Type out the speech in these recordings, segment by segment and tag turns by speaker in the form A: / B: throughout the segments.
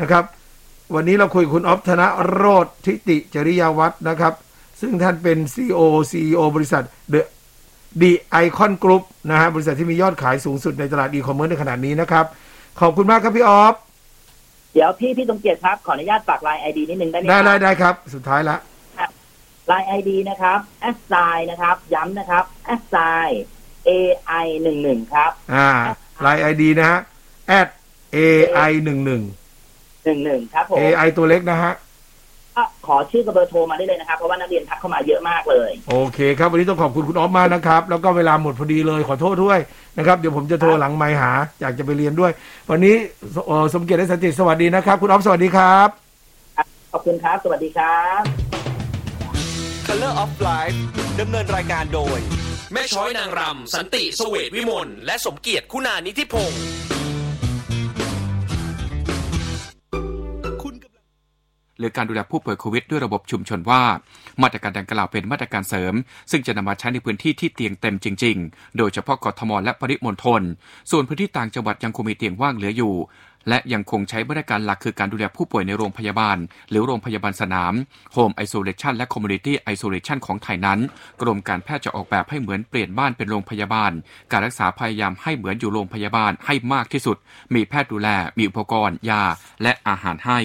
A: นะครับ วันนี้เราคุยคุณออฟธนโรธทิติจริยาวัฒนะครับ ซึ่งท่านเป็น CEO CEO บริษัท The The Icon Group นะฮะบริษัทที่มียอดขายสูงสุดในตลาดอีคอมเมิร์ซในขณะนี้นะครับ ขอบคุณมากครับพี่ออฟ
B: เดี๋ยวพี่พี่ตรงเกียรติครับ ขออนุญาตฝากไลน์ไอดีนิดนึงได้ไหมค
A: ได้
B: รับ
A: ได้ได้ครับ สุดท้ายละ
B: ไลน์ไอดีนะครับ s อ i นะครับ ย้ำนะครับ s อ i AI หนึ่งหนึ่งครับ
A: อ่าไลน์ไอดีนะฮะ at ai หนึ่งหนึ่ง
B: หนึ่งหนึ่งครับผม
A: ai ตัวเล็กนะฮะ
B: ก็ขอชื่อกับเบอร์โทรมาได้เลยนะครับ เพราะว่านักเรียนทักเข้ามาเยอะมากเลย
A: โอเคครับ วันนี้ต้องขอบคุณคุณออฟมากนะครับ แล้วก็เวลาหมดพอดีเลยขอโทษด้วยนะครับ เดี๋ยวผมจะโทรหลังไมค์หา อยากจะไปเรียนด้วย วันนี้เอ่อสมเกียรติและสันติสวัสดีนะครับ คุณออฟสวัสดีครับ
B: ขอบคุณครับ สวัสดีครับ
C: Color of Life ดำเนินรายการโดย
D: แม่ช้อยนางรำสันติเสเวตวิมลและสมเกียรติคุณานิธิพงศ์
E: หรือการดูแลผู้ป่วยโควิดด้วยระบบชุมชนว่า มาตรการดังกล่าวเป็นมาตรการเสริม ซึ่งจะนำมาใช้ในพื้นที่ที่เตียงเต็มจริง ๆ โดยเฉพาะกทมและปริมณฑลส่วนพื้นที่ต่างจังหวัดยังคงมีเตียงว่างเหลืออยู่ และยังคงใช้มาตรการหลักคือการดูแลผู้ป่วยในโรงพยาบาล หรือโรงพยาบาลสนาม Home Isolation และ Community Isolation ของไทยนั้น กรมการแพทย์จะออกแบบให้เหมือนเปลี่ยนบ้านเป็นโรงพยาบาล การรักษาพยายามให้เหมือนอยู่โรงพยาบาลให้มากที่สุด มีแพทย์ดูแล มีอุปกรณ์ ยา และอาหารให้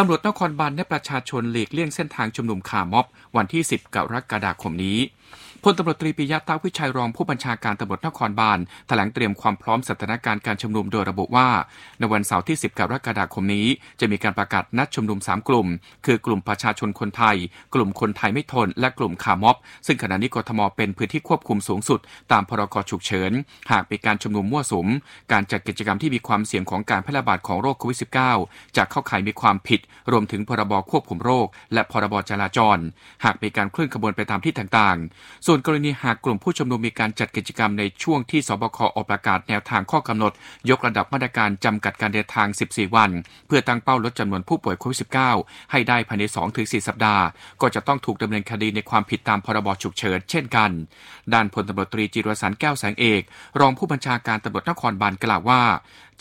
E: ตำรวจนครบาลและประชาชนหลีกเลี่ยงเส้นทางชุมนุมขาม็อบ วันที่ 10กรกฎาคมนี้ ลตำรวจตรีปิยะตาวิชัยรองผู้บัญชาการตำรวจนครบาลแถลงเตรียมความพร้อมสถานการณ์การชุมนุมโดยระบุว่า ในวันเสาร์ที่ 10 กรกฎาคมนี้ จะมีการประกาศนัดชุมนุม 3 กลุ่ม คือกลุ่มประชาชนคนไทย กลุ่มคนไทยไม่ทน และกลุ่มขาม็อบ ซึ่งขณะนี้กทมเป็นพื้นที่ควบคุมสูงสุด ตามพรกฉุกเฉิน หากมีการชุมนุมมั่วสุม การจัดกิจกรรมที่มีความเสี่ยงของการแพร่ระบาดของโรคโควิด -19 จะเข้าข่ายมีความผิด รวมถึงพรบควบคุมโรค และพรบจราจร หากมีการเคลื่อนขบวนไปตามที่ต่างๆ ส่วนกรณีหากกลุ่มผู้ชุมนุมมีการจัดกิจกรรมในช่วงที่สบคออกประกาศแนวทางข้อกำหนด ยกระดับมาตรการจำกัดการเดินทาง 14 วัน เพื่อตั้งเป้าลดจำนวนผู้ป่วยโควิด -19 ให้ได้ภายใน 2-4 สัปดาห์ ก็จะต้องถูกดำเนินคดีในความผิดตามพรบฉุกเฉินเช่นกัน ด้านพลตำรวจตรีจิรสันแก้วแสงเอก รองผู้บัญชาการตำรวจนครบาลกล่าวว่า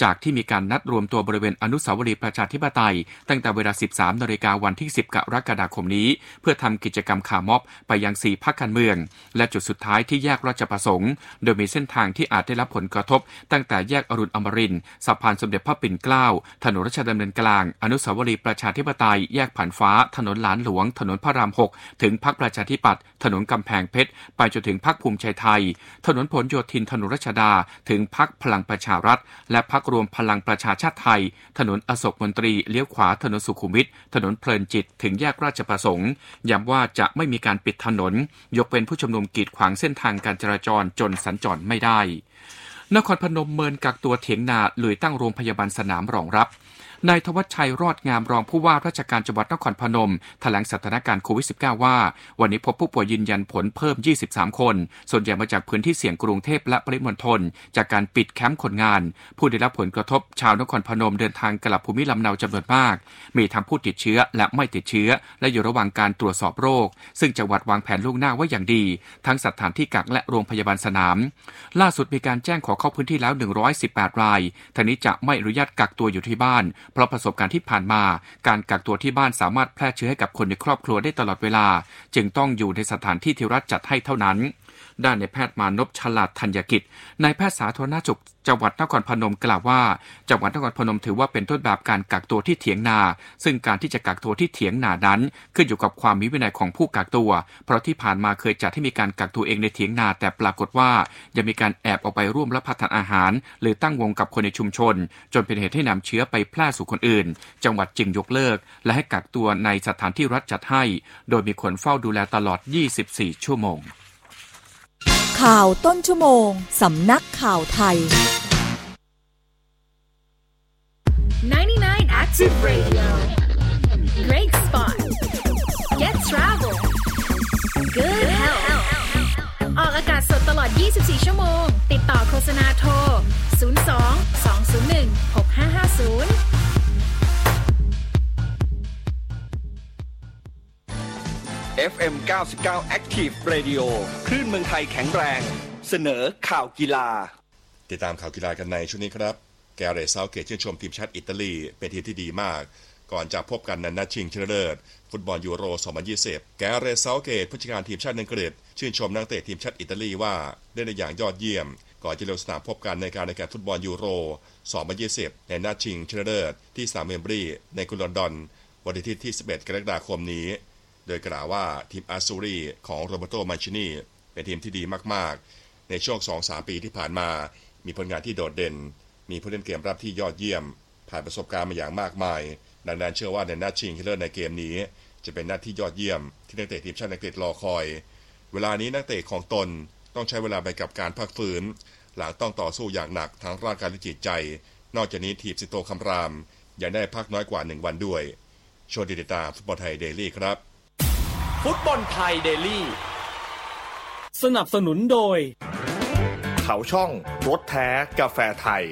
E: จากที่มีการนัดรวมตัวบริเวณอนุสาวรีย์ประชาธิปไตย ตั้งแต่เวลา 13นาฬิกาวันที่ 10 กรกฎาคมนี้ เพื่อทำกิจกรรมขาม็อบไปยังสี่พักการเมือง และจุดสุดท้ายที่แยกราชประสงค์ โดยมีเส้นทางที่อาจได้รับผลกระทบ ตั้งแต่แยกอรุณอมรินทร์สะพานสมเด็จพระปิ่นเกล้าถนนรัชดำเนินกลาง อนุสาวรีย์ประชาธิปไตย แยกผ่านฟ้า ถนนหลานหลวง ถนนพระราม6ถึงพักประชาธิปัตย์ถนนกำแพงเพชรไปจนถึงพักภูมิใจไทย ถนนผลโยธินถนนรัชดา ถึงพักพลังประชารัฐ และพักรวมพลังประชาชาติไทย ถนนอโศกมนตรีเลี้ยวขวาถนนสุขุมวิท ถนนเพลินจิต ถึงแยกราชประสงค์ ย้ำว่าจะไม่มีการปิดถนน ยกเป็นผู้ชุมนุมกีดขวางเส้นทางการจราจรจนสัญจรไม่ได้ นครพนมเมินกักตัวเถียงนาเลยตั้งโรงพยาบาลสนามรองรับ นายธวัชชัยรอดงามรองผู้ว่าราชการจังหวัดนครพนมแถลงสถานการณ์โควิด -19 ว่า วันนี้พบผู้ป่วยยืนยันผลเพิ่ม 23 คน ส่วนใหญ่มาจากพื้นที่เสี่ยงกรุงเทพและปริมณฑลจากการปิดแคมป์คนงาน ผู้ได้รับผลกระทบชาวนครพนมเดินทางกลับภูมิลำเนาจำนวนมาก มีทั้งผู้ติดเชื้อและไม่ติดเชื้อ และอยู่ระหว่างการตรวจสอบโรค ซึ่งจังหวัดวางแผนล่วงหน้าไว้อย่างดี ทั้งสถานที่กักและโรงพยาบาลสนาม ล่าสุดมีการแจ้งขอเข้าพื้นที่แล้ว 118 รายทางนี้จะไม่อนุญาตกักตัวอยู่ที่บ้าน เพราะประสบการณ์ที่ผ่านมา การกักตัวที่บ้านสามารถแพร่เชื้อให้กับคนในครอบครัวได้ตลอดเวลา จึงต้องอยู่ในสถานที่ที่รัฐจัดให้เท่านั้น ด้านในแพทย์มานพฉลาดธัญกิจนายแพทย์สาธารณสุขจังหวัดนครพนมกล่าวว่า จังหวัดนครพนมถือว่าเป็นต้นแบบการกักตัวที่เถียงนา ซึ่งการที่จะกักตัวที่เถียงนานั้น ขึ้นอยู่กับความมีวินัยของผู้กักตัว เพราะที่ผ่านมาเคยจัดให้มีการกักตัวเองในเถียงนา แต่ปรากฏว่ายังมีการแอบออกไปร่วมรับประทานอาหาร หรือตั้งวงกับคนในชุมชน จนเป็นเหตุให้นำเชื้อไปแพร่สู่คนอื่น จังหวัดจึงยกเลิก และให้กักตัวในสถานที่รัฐจัดให้ โดยมีคนเฝ้าดูแลตลอด 24 ชั่วโมง
F: ข่าวต้นชั่วโมง สำนักข่าวไทย
G: 99 Active Radio Great spot Get travel Good health ออกอากาศสดตลอด 24 ชั่วโมง ติดต่อโฆษณาโทร 02 201 6550
C: FM 99 Active Radio คลื่นเมืองไทยแข็งแรง เสนอข่าวกีฬา
H: ติดตามข่าวกีฬากันในช่วงนี้ครับ แกเร็ธ เซาธ์เกตชื่นชมทีมชาติอิตาลี เป็นทีมที่ดีมาก ก่อนจะพบกันในนัดชิงชนะเลิศฟุตบอลยูโร 2020 แกเร็ธ เซาธ์เกตผู้จัดการทีมชาติอังกฤษ ชื่นชมนักเตะทีมชาติอิตาลีว่าได้ในอย่างยอดเยี่ยม ก่อนจะลงสนามพบกันในการแข่งขันฟุตบอลยูโร 2020 ในนัดชิงชนะเลิศที่สนามเวมบลีย์ในกรุงลอนดอนวันอาทิตย์ที่ 11 กรกฎาคมนี้ โดยกล่าวว่าทีมอาซูรีของโรเบโตมันชินีเป็นทีมที่ดีมากๆ ในช่วง 2-3 ปีที่ผ่านมา มีผลงานที่โดดเด่น มีผู้เล่นเกมรับที่ยอดเยี่ยม ผ่านประสบการณ์มาอย่างมากมาย ดังนั้นเชื่อว่าในนัดชิงชนะเลิศในเกมนี้ จะเป็นนัดที่ยอดเยี่ยม ที่นักเตะทีมชาติอังกฤษรอคอย เวลานี้นักเตะของตนต้องใช้เวลาไปกับการพักฟื้น หลังต้องต่อสู้อย่างหนักทั้งร่างกายและจิตใจ นอกจากนี้ทีมสิงโตคำรามยังได้พักน้อยกว่า 1 วันด้วย โชว์ดีติดตาฟุตบอลไทยเดลี่ครับ
D: ฟุตบอลไทยเดลี่
I: สนับสนุนโดย
C: เขาช่องรสแท้กาแฟไทย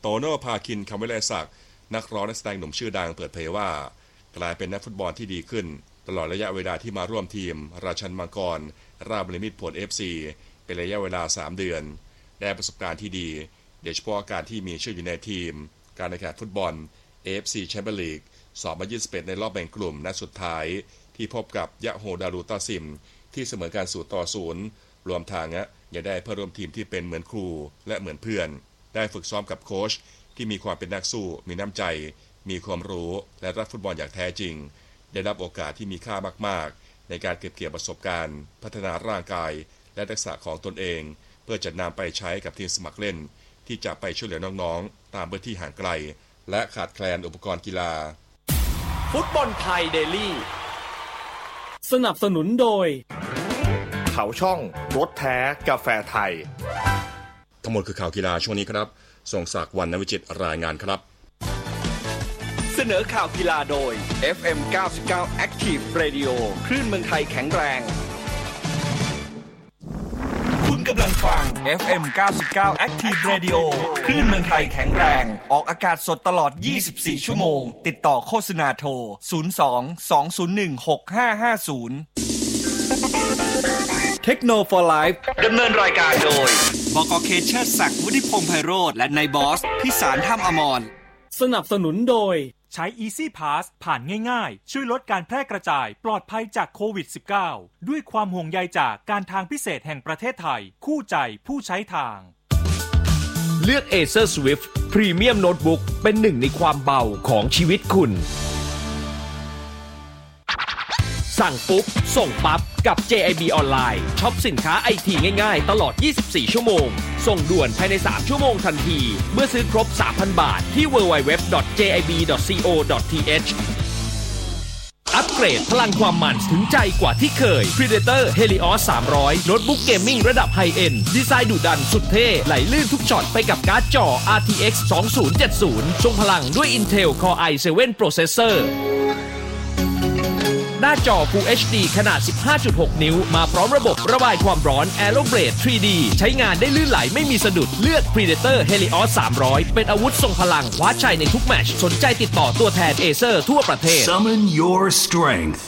H: โตโน่ ภาคินคำวิลัยศักดิ์นักร้องนักแสดงหนุ่มชื่อดังเปิดเผยว่า กลายเป็นนักฟุตบอลที่ดีขึ้น ตลอดระยะเวลาที่มาร่วมทีม ราชันมังกร ราชบุรี มิตรผล FC เป็นระยะเวลา 3 เดือน ได้ประสบการณ์ที่ดีโดยเฉพาะการที่มีชื่ออยู่ในทีม การแข่งขันฟุตบอล AFC Champions League 2021 ในรอบแบ่งกลุ่มนัดสุดท้าย ที่พบกับยะโฮดารูตาซิม ที่เสมอการสู่ต่อศูนย์รวมทางะยังได้เพื่อร่วมทีมที่เป็นเหมือนครูและเหมือนเพื่อน ได้ฝึกซ้อมกับโค้ชที่มีความเป็นนักสู้ มีน้ำใจ มีความรู้และรักฟุตบอลอย่างแท้จริง ได้รับโอกาสที่มีค่ามากๆ ในการเก็บเกี่ยวประสบการณ์ พัฒนาร่างกาย และทักษะของตนเอง เพื่อจะนำไปใช้กับทีมสมัครเล่น ที่จะไปช่วยเหลือน้องๆ ตามพื้นที่ห่างไกล และขาดแคลนอุปกรณ์กีฬา
D: ฟุตบอลไทยเดลี่
I: สนับสนุนโดย
C: เขาช่องรถแท้กาแฟไทย
H: ทั้งหมดคือข่าวกีฬาช่วงนี้ครับส่งศักดิ์วันนวิจิตรรายงานครับ
C: เสนอข่าวกีฬาโดย FM 99 Active Radio คลื่นเมืองไทยแข็งแรงคุณ กำลังฟัง FM 99 Active Radio คลื่นเมืองไทยแข็งแรง ออกอากาศสดตลอด 24 ชั่วโมง ติดต่อโฆษณาโทร 02 201 6550
I: เทคโนโลยี
C: ดำเนินรายการโดย บกเคเชอร์ศักดิ์วุฒิพงษ์ไพโรธและนายบอส พิสารท่ามอมร
I: สนับสนุนโดย
J: ใช้ Easy Pass ผ่านง่ายๆ ช่วยลดการแพร่กระจายปลอดภัยจากโควิด -19 ด้วยความห่วงใยจากการทางพิเศษแห่งประเทศไทย คู่ใจผู้ใช้ทาง
K: เลือก Acer Swift Premium Notebook เป็นหนึ่งในความเบาของชีวิตคุณ สั่งปุ๊บ ส่งปั๊บกับ JIB ออนไลน์ช็อปสินค้าไอทีง่ายๆ ตลอด 24 ชั่วโมง ส่งด่วนภายใน 3 ชั่วโมงทันที เมื่อซื้อครบ 3,000 บาทที่ www.jib.co.th อัปเกรดพลังความมันถึงใจกว่าที่เคย Predator Helios 300 โน้ตบุ๊ก gaming ระดับ high-end ดีไซน์ดุดันสุดเท่ ไหลลื่นทุกช็อตไปกับการ์ดจอ RTX 2070 ทรงพลังด้วย Intel Core i7 Processor หน้าจอ Full HD ขนาด 15.6 นิ้ว มาพร้อมระบบระบายความร้อน Aeroblade 3D ใช้งานได้ลื่นไหลไม่มีสะดุดเลือก Predator Helios 300 เป็นอาวุธทรงพลังคว้าชัยในทุกแมตช์สนใจติดต่อตัวแทนเอเซอร์ทั่วประเทศ
L: Summon your strength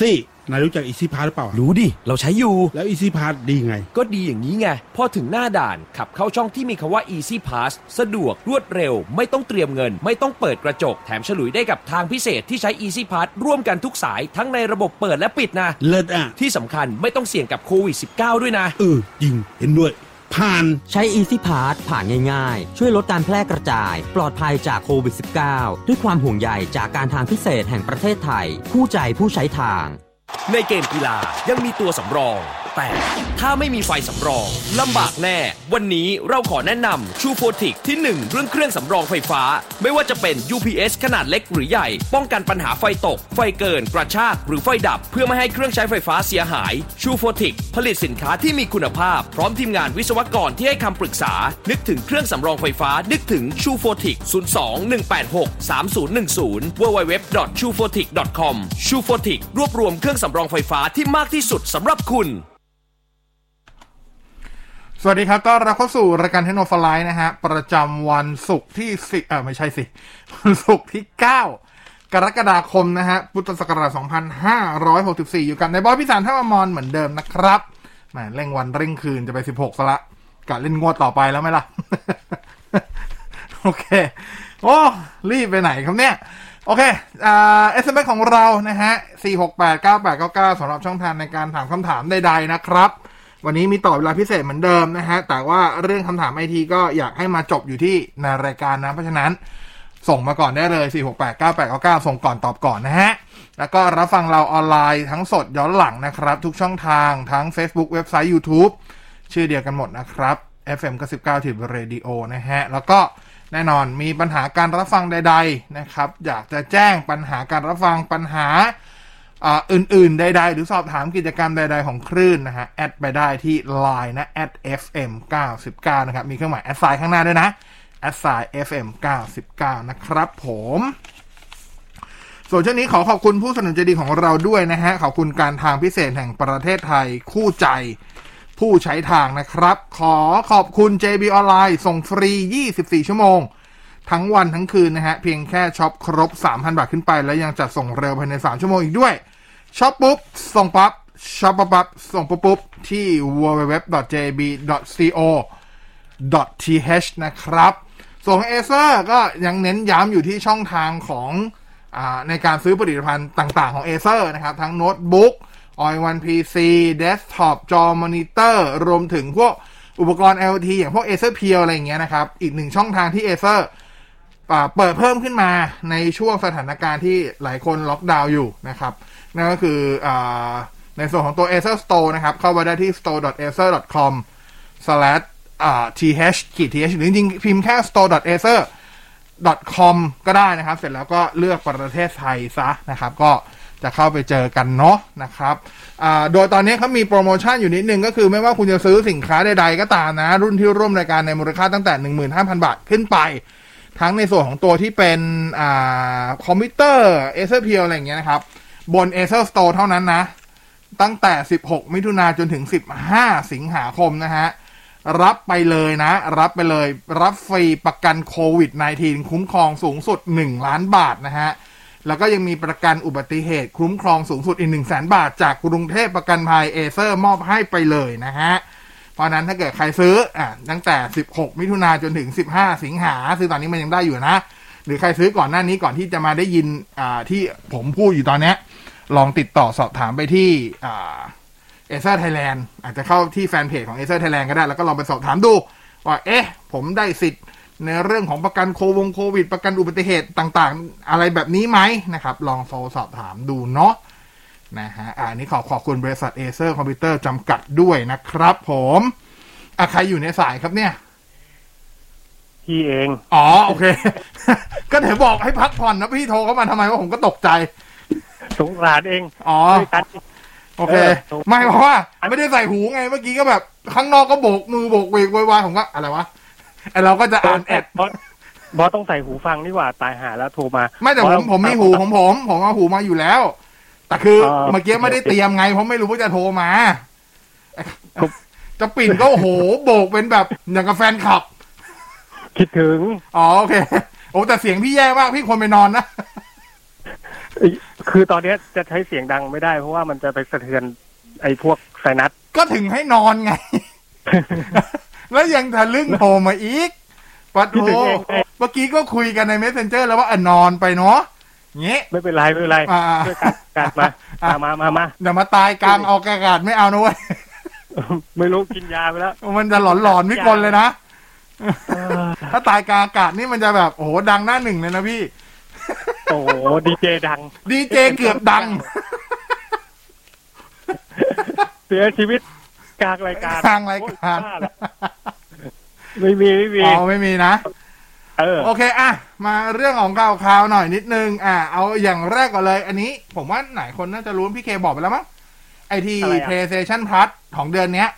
M: สี่ นายรู้จัก Easy Pass หรือเปล่า
K: รู้ดิ เราใช้อยู่
M: แล้ว Easy Pass ดีไง
K: ก็ดีอย่างนี้ไง พอถึงหน้าด่าน ขับเข้าช่องที่มีคำว่า Easy Pass สะดวกรวดเร็ว ไม่ต้องเตรียมเงิน ไม่ต้องเปิดกระจก แถมฉลุยได้กับทางพิเศษที่ใช้ Easy Pass ร่วมกันทุกสายทั้งในระบบเปิดและปิดนะ
M: เลิศอะ
K: ที่สำคัญไม่ต้องเสี่ยงกับโควิด -19 ด้วยนะ
M: เออจริงเห็นด้วยผ่าน
N: ใช้ Easy Pass ผ่านง่ายๆ ช่วยลดการแพร่กระจาย ปลอดภัยจากโควิด -19 ด้วยความห่วงใยจากการทางพิเศษแห่งประเทศไทยคู่ใจผู้ใช้ทาง
K: ในเกมกีฬายังมีตัวสำรอง แต่ถ้าไม่มีไฟสำรองลำบากแน่ วันนี้เราขอแนะนำชูโฟติกที่ 1 เรื่องเครื่องสำรองไฟฟ้า ไม่ว่าจะเป็น UPS ขนาดเล็กหรือใหญ่ ป้องกันปัญหาไฟตก ไฟเกิน กระชาก หรือไฟดับ เพื่อไม่ให้เครื่องใช้ไฟฟ้าเสียหายชูโฟติกผลิตสินค้าที่มีคุณภาพ พร้อมทีมงานวิศวกรที่ให้คำปรึกษา นึกถึงเครื่องสำรองไฟฟ้า นึกถึงชูโฟติก02 186 3010 www.chuphotic.com ชูโฟติกรวบรวมเครื่องสำรองไฟฟ้าที่มากที่สุดสำหรับคุณ
A: สวัสดีครับ ต้อนรับเข้าสู่รายการเทคโนโลยีนะฮะ ประจำวันศุกร์ที่สิเออไม่ใช่สิ วันศุกร์ที่ 9 กรกฎาคมนะฮะ พุทธศักราช 2564 อยู่กันในบอยพิสารท่ามมอนเหมือนเดิมนะครับแหมเร่งวันเร่งคืนจะไป 16ซะละกะเล่นงวดต่อไปแล้วไหมล่ะ
O: โอเค โอ้ รีบไปไหนครับเนี่ย โอเคอ่า SMS ของเรานะฮะ 4689899สำหรับช่องทางในการถามคำถามใดๆนะครับ วันนี้มีต่อเวลาพิเศษเหมือนเดิมนะฮะ แต่ว่าเรื่องคำถามไอทีก็อยากให้มาจบอยู่ที่ในรายการนะ เพราะฉะนั้นส่งมาก่อนได้เลย 4689899 ส่งก่อนตอบก่อนนะฮะ แล้วก็รับฟังเราออนไลน์ทั้งสดย้อนหลังนะครับ ทุกช่องทางทั้ง Facebook เว็บไซต์ YouTube ชื่อเดียวกันหมดนะครับ FM 99ถิ่นเรดิโอนะฮะ แล้วก็แน่นอนมีปัญหาการรับฟังใด ๆนะครับ อยากจะแจ้งปัญหาการรับฟังปัญหา อื่นๆ ใดๆ หรือสอบถามกิจกรรมใดๆ ของคลื่นนะฮะ แอดไปได้ที่ Line นะ FM 99 นะครับ มีเครื่องหมาย at sign ข้างหน้าด้วยนะ at sign FM 99 นะครับผมส่วนช่วงนี้ขอขอบคุณผู้สนับสนุนใจดีของเราด้วยนะฮะ ขอบคุณการทางพิเศษแห่งประเทศไทยคู่ใจผู้ใช้ทางนะครับ ขอขอบคุณ JB ออนไลน์ส่งฟรี 24 ชั่วโมง ทั้งวันทั้งคืนนะฮะ เพียงแค่ช็อปครบ 3,000 บาทขึ้นไป แล้วยังจัดส่งเร็วภายใน 3 ชั่วโมงอีกด้วย ช็อปปุ๊บ ส่งปั๊บช็อปปั๊บปั๊บส่งปุ๊บปุ๊บที่ www.jib.co.th นะครับ ส่วนเอเซอร์ก็ยังเน้นย้ำอยู่ที่ช่องทางของอในการซื้อผลิตภัณฑ์ต่างๆของ Acer นะครับ ทั้งโน้ตบุ๊ก All-in-One PC Desktop จอมอนิเตอร์ รวมถึงพวกอุปกรณ์ IoT อย่างพวก Acer p u r e อะไรอย่างเงี้ยนะครับ อีกหนึ่งช่องทางที่ Acer อ่าเปิดเพิ่มขึ้นมาในช่วงสถานการณ์ที่หลายคนล็อกดาวน์อยู่นะครับ นั่นก็คืออในส่วนของตัว Acer Store นะครับ เข้าไปได้ที่ store.acer.com slash th ขีด th หรือจริงๆพิมพ์แค่ store.acer com ก็ได้นะครับ เสร็จแล้วก็เลือกประเทศไทยซะนะครับ ก็จะเข้าไปเจอกันเนาะนะครับโดยตอนนี้เขามีโปรโมชั่นอยู่นิดนึงก็คือไม่ว่าคุณจะซื้อสินค้าใดๆก็ตามนะ รุ่นที่ร่วมรายการในมูลค่าตั้งแต่ 15,000 บาทขึ้นไป ทั้งในส่วนของตัวที่เป็นอคอมพิวเตอร์ Acer p u r e อะไรอย่างเงี้ยนะครับ บน Acer Store เท่านั้นนะ ตั้งแต่ 16 มิถุนาจนถึง 15 สิงหาคมนะฮะ รับไปเลยนะ รับไปเลย รับฟรีประกันโควิด -19 คุ้มครองสูงสุด 1 ล้านบาทนะฮะ แล้วก็ยังมีประกันอุบัติเหตุคุ้มครองสูงสุดอีก 1 0 0 0 0 บาท จากกรุงเทพประกันภัยเอเซอร์มอบให้ไปเลยนะฮะเพราะนั้นถ้าเกิดใครซื้ออะตั้งแต่ 16 มิถุนาจนถึง 15 สิงหาซื้อตอนนี้มันยังได้อยู่นะ หรือใครซื้อก่อนหน้านี้ก่อนที่จะมาได้ยินอ่าที่ผมพูดอยู่ตอนเนี้ย ลองติดต่อสอบถามไปที่อ่าเอเซอร์ไทยแลนด์อาจจะเข้าที่แฟนเพจของเอเซอร์ไทยแลนด์ก็ได้ แล้วก็ลองไปสอบถามดูว่าเอ๊ะ ผมได้สิทธิ์ในเรื่องของประกันโควงโควิด ประกันอุบัติเหตุต่างๆ อะไรแบบนี้ไหมนะครับ ลองโทรสอบถามดูเนาะนะฮะอะอันนี้ขอขอบคุณบริษัทเอเซอร์คอมพิวเตอร์จำกัดด้วยนะครับผมอะใครอยู่ในสายครับเนี่ย
P: พี่เอง
O: อ๋อ โอเค ก็เดี๋ยวบอกให้พักผ่อนนะพี่โทรเข้ามาทำไมว่าผมก็ตกใจ
P: สงสารเอง
O: อ๋อโอเคไม่เพราะว่าไม่ได้ใส่หูไงเมื่อกี้ก็แบบ ข้างนอกก็โบกมือโวกเวกโวยวายผมก็อะไรวะไอเราก็จะอ่าน ad
P: บอสบอสต้องใส่หูฟังนี่หว่าตายห่าแล้วโทรมา
O: ไม่แต่ผมผมมีหูของผม ผมเอาหูมาอยู่แล้ว แต่คือเมื่อกี้ไม่ได้เตรียมไงเพราะไม่รู้ว่าจะโทรมาจะปิ่นก็โอ้โหโบกเป็นแบบอย่างกับแฟนคลับ
P: คิดถึง
O: อ๋อโอเค โอ้แต่เสียงพี่แย่มากพี่ควรไปนอนนะ
P: คือตอนเนี้ยจะใช้เสียงดังไม่ได้ เพราะว่ามันจะไปสะเทือนไอ้พวกไซนัส
O: ก็ถึงให้นอนไง แล้วยังทะลึ่งโทรมาอีกปัดโทเมื่อกี้ก็คุยกันใน messenger แล้วว่าอะนอนไปเนาะเงี้ย
P: ไม่เป็นไรไม่เป็นไร
O: อ่า
P: ช่วยกัดกัดมามามามามา
O: เดี๋ยวมาตายกลางออกอากาศไม่เอานะเว้ย
P: ไม่รู้กินยาไปแล้ว
O: มันจะหลอนหลอนๆวิกลเลยนะถ้าตายกลางอากาศนี่มันจะแบบโอ้โหดังหน้าหนึ่งเลยนะพี่
P: โอ้โหดีเจดัง
O: ดีเจเกือบดัง
P: เสียชีวิตกลางรายการ
O: กลางรายการ
P: โอ้ยบ้ละไม่มีไม่มี
O: อ๋อไม่มีนะ
P: เออ
O: โอเคอะมาเรื่องของข่าวข่าวหน่อยนิดนึง อะเอาอย่างแรกก่อนเลย อันนี้ ผมว่าหลายคนน่าจะรู้พี่เคบอกไปแล้วมั้งไอที่
P: อะไรอะ
O: PlayStation Plus ของเดือนเนี้ย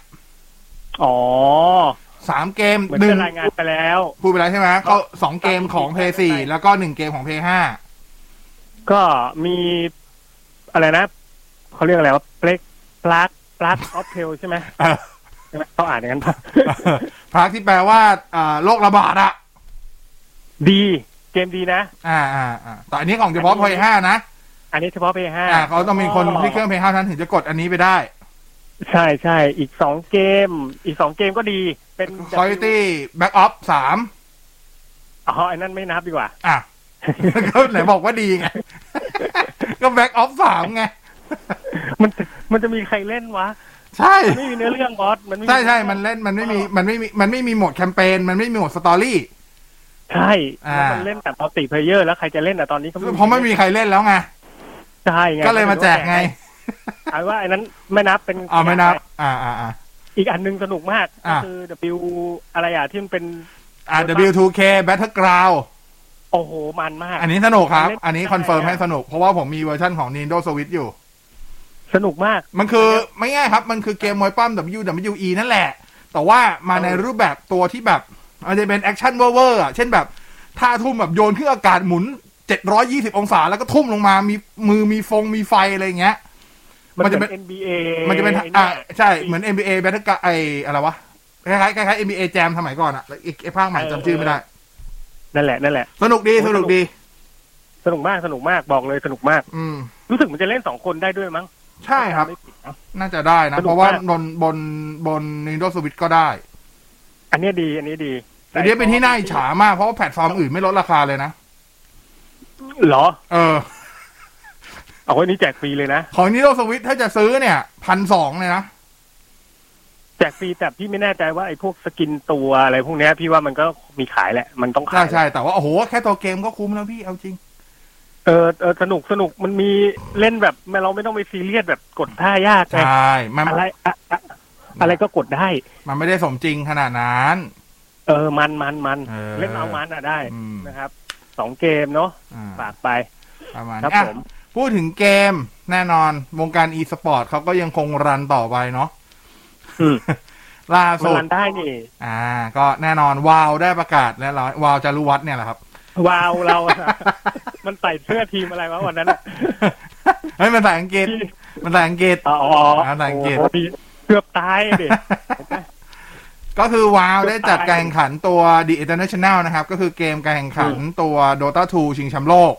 P: อ๋อ
O: สามเกม
P: เหมือน
O: หนึ่ง
P: จะรายงานไปแล้ว
O: พูดไปแล้วใช่ไหมเขาสองเกมของ p l a y 4แล้วก็หนึ่งเกมของ p l a y 5
P: ก็มีอะไรนะเขาเรียกอะไรว่า Plague Plague Plague of Tale ใช่ไหมใช่ไหมเขาอ่านอย่างนั้นปะ
O: พาร์ทที่แปลว่าอ่าโรคระบาดอะ
P: ดีเกมดีนะ
O: อ่าอ่าอ่าแต่อันนี้ของเฉพาะ Play 5นะ
P: อันนี้เฉพาะ Play 5
O: อ่าเขาต้องมีคนที่เครื่อง p l a y 5นั้นถึงจะกดอันนี้ไปได้
P: ใช่ใช่อีกสองเกม อีกสองเกมก็ดี เป็น
O: Quality Back Up 3
P: อ๋อไอ้นั่นไม่นับดีกว่า
O: อะก็ไหนบอกว่าดีไง ก็ Black Ops สามไง
P: มันมันจะมีใครเล่นวะ
O: ใช่
P: มันไม่มีเนื้อเรื่องบอส มันไม่มี
O: ใช่ใช่มันเล่นมันไม่มีมันไม่มีมันไม่มีโหมดแคมเปญมันไม่มีโหมด story
P: ใช่
O: อ่า
P: แล้วมันเล่นแต่ multiplayer แล้วใครจะเล่นอะตอนนี้ก็
O: เพราะไม่มีใครเล่นแล้วไง
P: ใช่ไง
O: ก็เลยมาแจกไง
P: เอาว่าไอ้นั้นไม่นับเป็น
O: เอาไม่นับ อ่าอ่าอ่า
P: อีกอันหนึงสนุกมากก็
O: อะ
P: คือ W อะไรอะที่มันเป็น
O: อ่า W2K Battleground
P: โอ้โห มันมาก
O: อันนี้สนุกครับ
P: เล่
O: อันนี้ confirm ให้สนุก เพราะว่าผมมีเวอร์ชันของ Nintendo Switch อยู่
P: สนุกมาก
O: มันคือไม่ง่ายครับ มันคือเกมมวยปล้ำ WWE นั่นแหละ แต่ว่ามาในรูปแบบตัวที่แบบมันจะเป็น action เวอร์ๆอะ เช่นแบบท่าทุ่มแบบโยนขึ้นอากาศหมุน 720 องศาแล้วก็ทุ่มลงมา มีมือมีฟงมีไฟอะไรอย่างเงี้ย
P: มันจะ
O: เป็
P: เป็นน NBA
O: มันจะเป็น
P: ไอ้เนี่ย
O: อ่าใช่เหมือน NBA Battle ไออะไรวะคล้ายๆคล้ายๆ NBA Jam สมัยก่อนอะแล้วอีกไอภาคใหม่จำชื่อไม่ได้
P: นั่นแหละนั่นแหละ
O: สนุกดีสนุกดี
P: สนุกมากสนุกมากบอกเลยสนุกมาก
O: อืม
P: รู้สึกมันจะเล่นสองคนได้ด้วยมั้ง
O: ใช่ครับ
P: ไม่ผิดนะ
O: น่าจะได้นะ
P: สนุกมาก
O: เพราะว่าบนบนบน Nintendo Switch ก็ได้
P: อันเนี้ยดี อันนี้ดี
O: แต่เนี้ยเป็นที่น่าอิจฉามากเพราะว่าแพลตฟอร์มอื่นไม่ลดราคาเลยนะ
P: เหรอ
O: เออ
P: เอาไว้นี้แจกฟรีเลยนะ
O: ของ Nintendo Switch ถ้าจะซื้อเนี่ยพันสองเลยนะ
P: แจกฟรีแต่พี่ไม่แน่ใจว่าไอ้พวกสกินตัวอะไรพวกเนี้ย พี่ว่ามันก็มีขายแหละ มันต้อง
O: ใช่
P: ขาย
O: ใช่แต่ว่าโอ้โหแค่ตัวเกมก็คุ้มแล้วพี่เอาจริง
P: เออเออสนุกสนุกมันมีเล่นแบบไม่เราไม่ต้องไปซีเรียสแบบกดท่ายากไง
O: ใช่มัน
P: อะไรอะอะอะไรก็กดได้
O: มันไม่ได้สมจริงขนาดนั้น
P: เออมันมันมัน
O: เออ
P: เล่นเอามันอะได้
O: อืม
P: นะครับสองเกมเนาะ
O: อ่า
P: ฝากไป
O: ประมาณ
P: ครับ
O: นี้อะ
P: ผม
O: พูดถึงเกมแน่นอน วงการ e-sport เขาก็ยังคงรันต่อไปเนาะ
P: อืม
O: ล่า
P: มัน
O: สุด
P: รันได้นี่
O: อ่า ก็แน่นอนวาวได้ประกาศแล้วร้อยวาวจารุวัฒน์เนี่ยแหละครับ
P: วาวเราอะมันใส่เสื้อทีมอะไรวะวันนั้นอะ
O: เฮ้ยมันภาษาอังกฤษมันภาษาอังกฤษ
P: อ๋อ
O: ภาษาอังกฤษ
P: โโหเกือบตายดิ
O: ก็คือวาวได้จัดการแข่งขันตัว The International นะครับ ก็คือเกมการแข่งขันตัว Dota 2 ชิงแชมป์โลก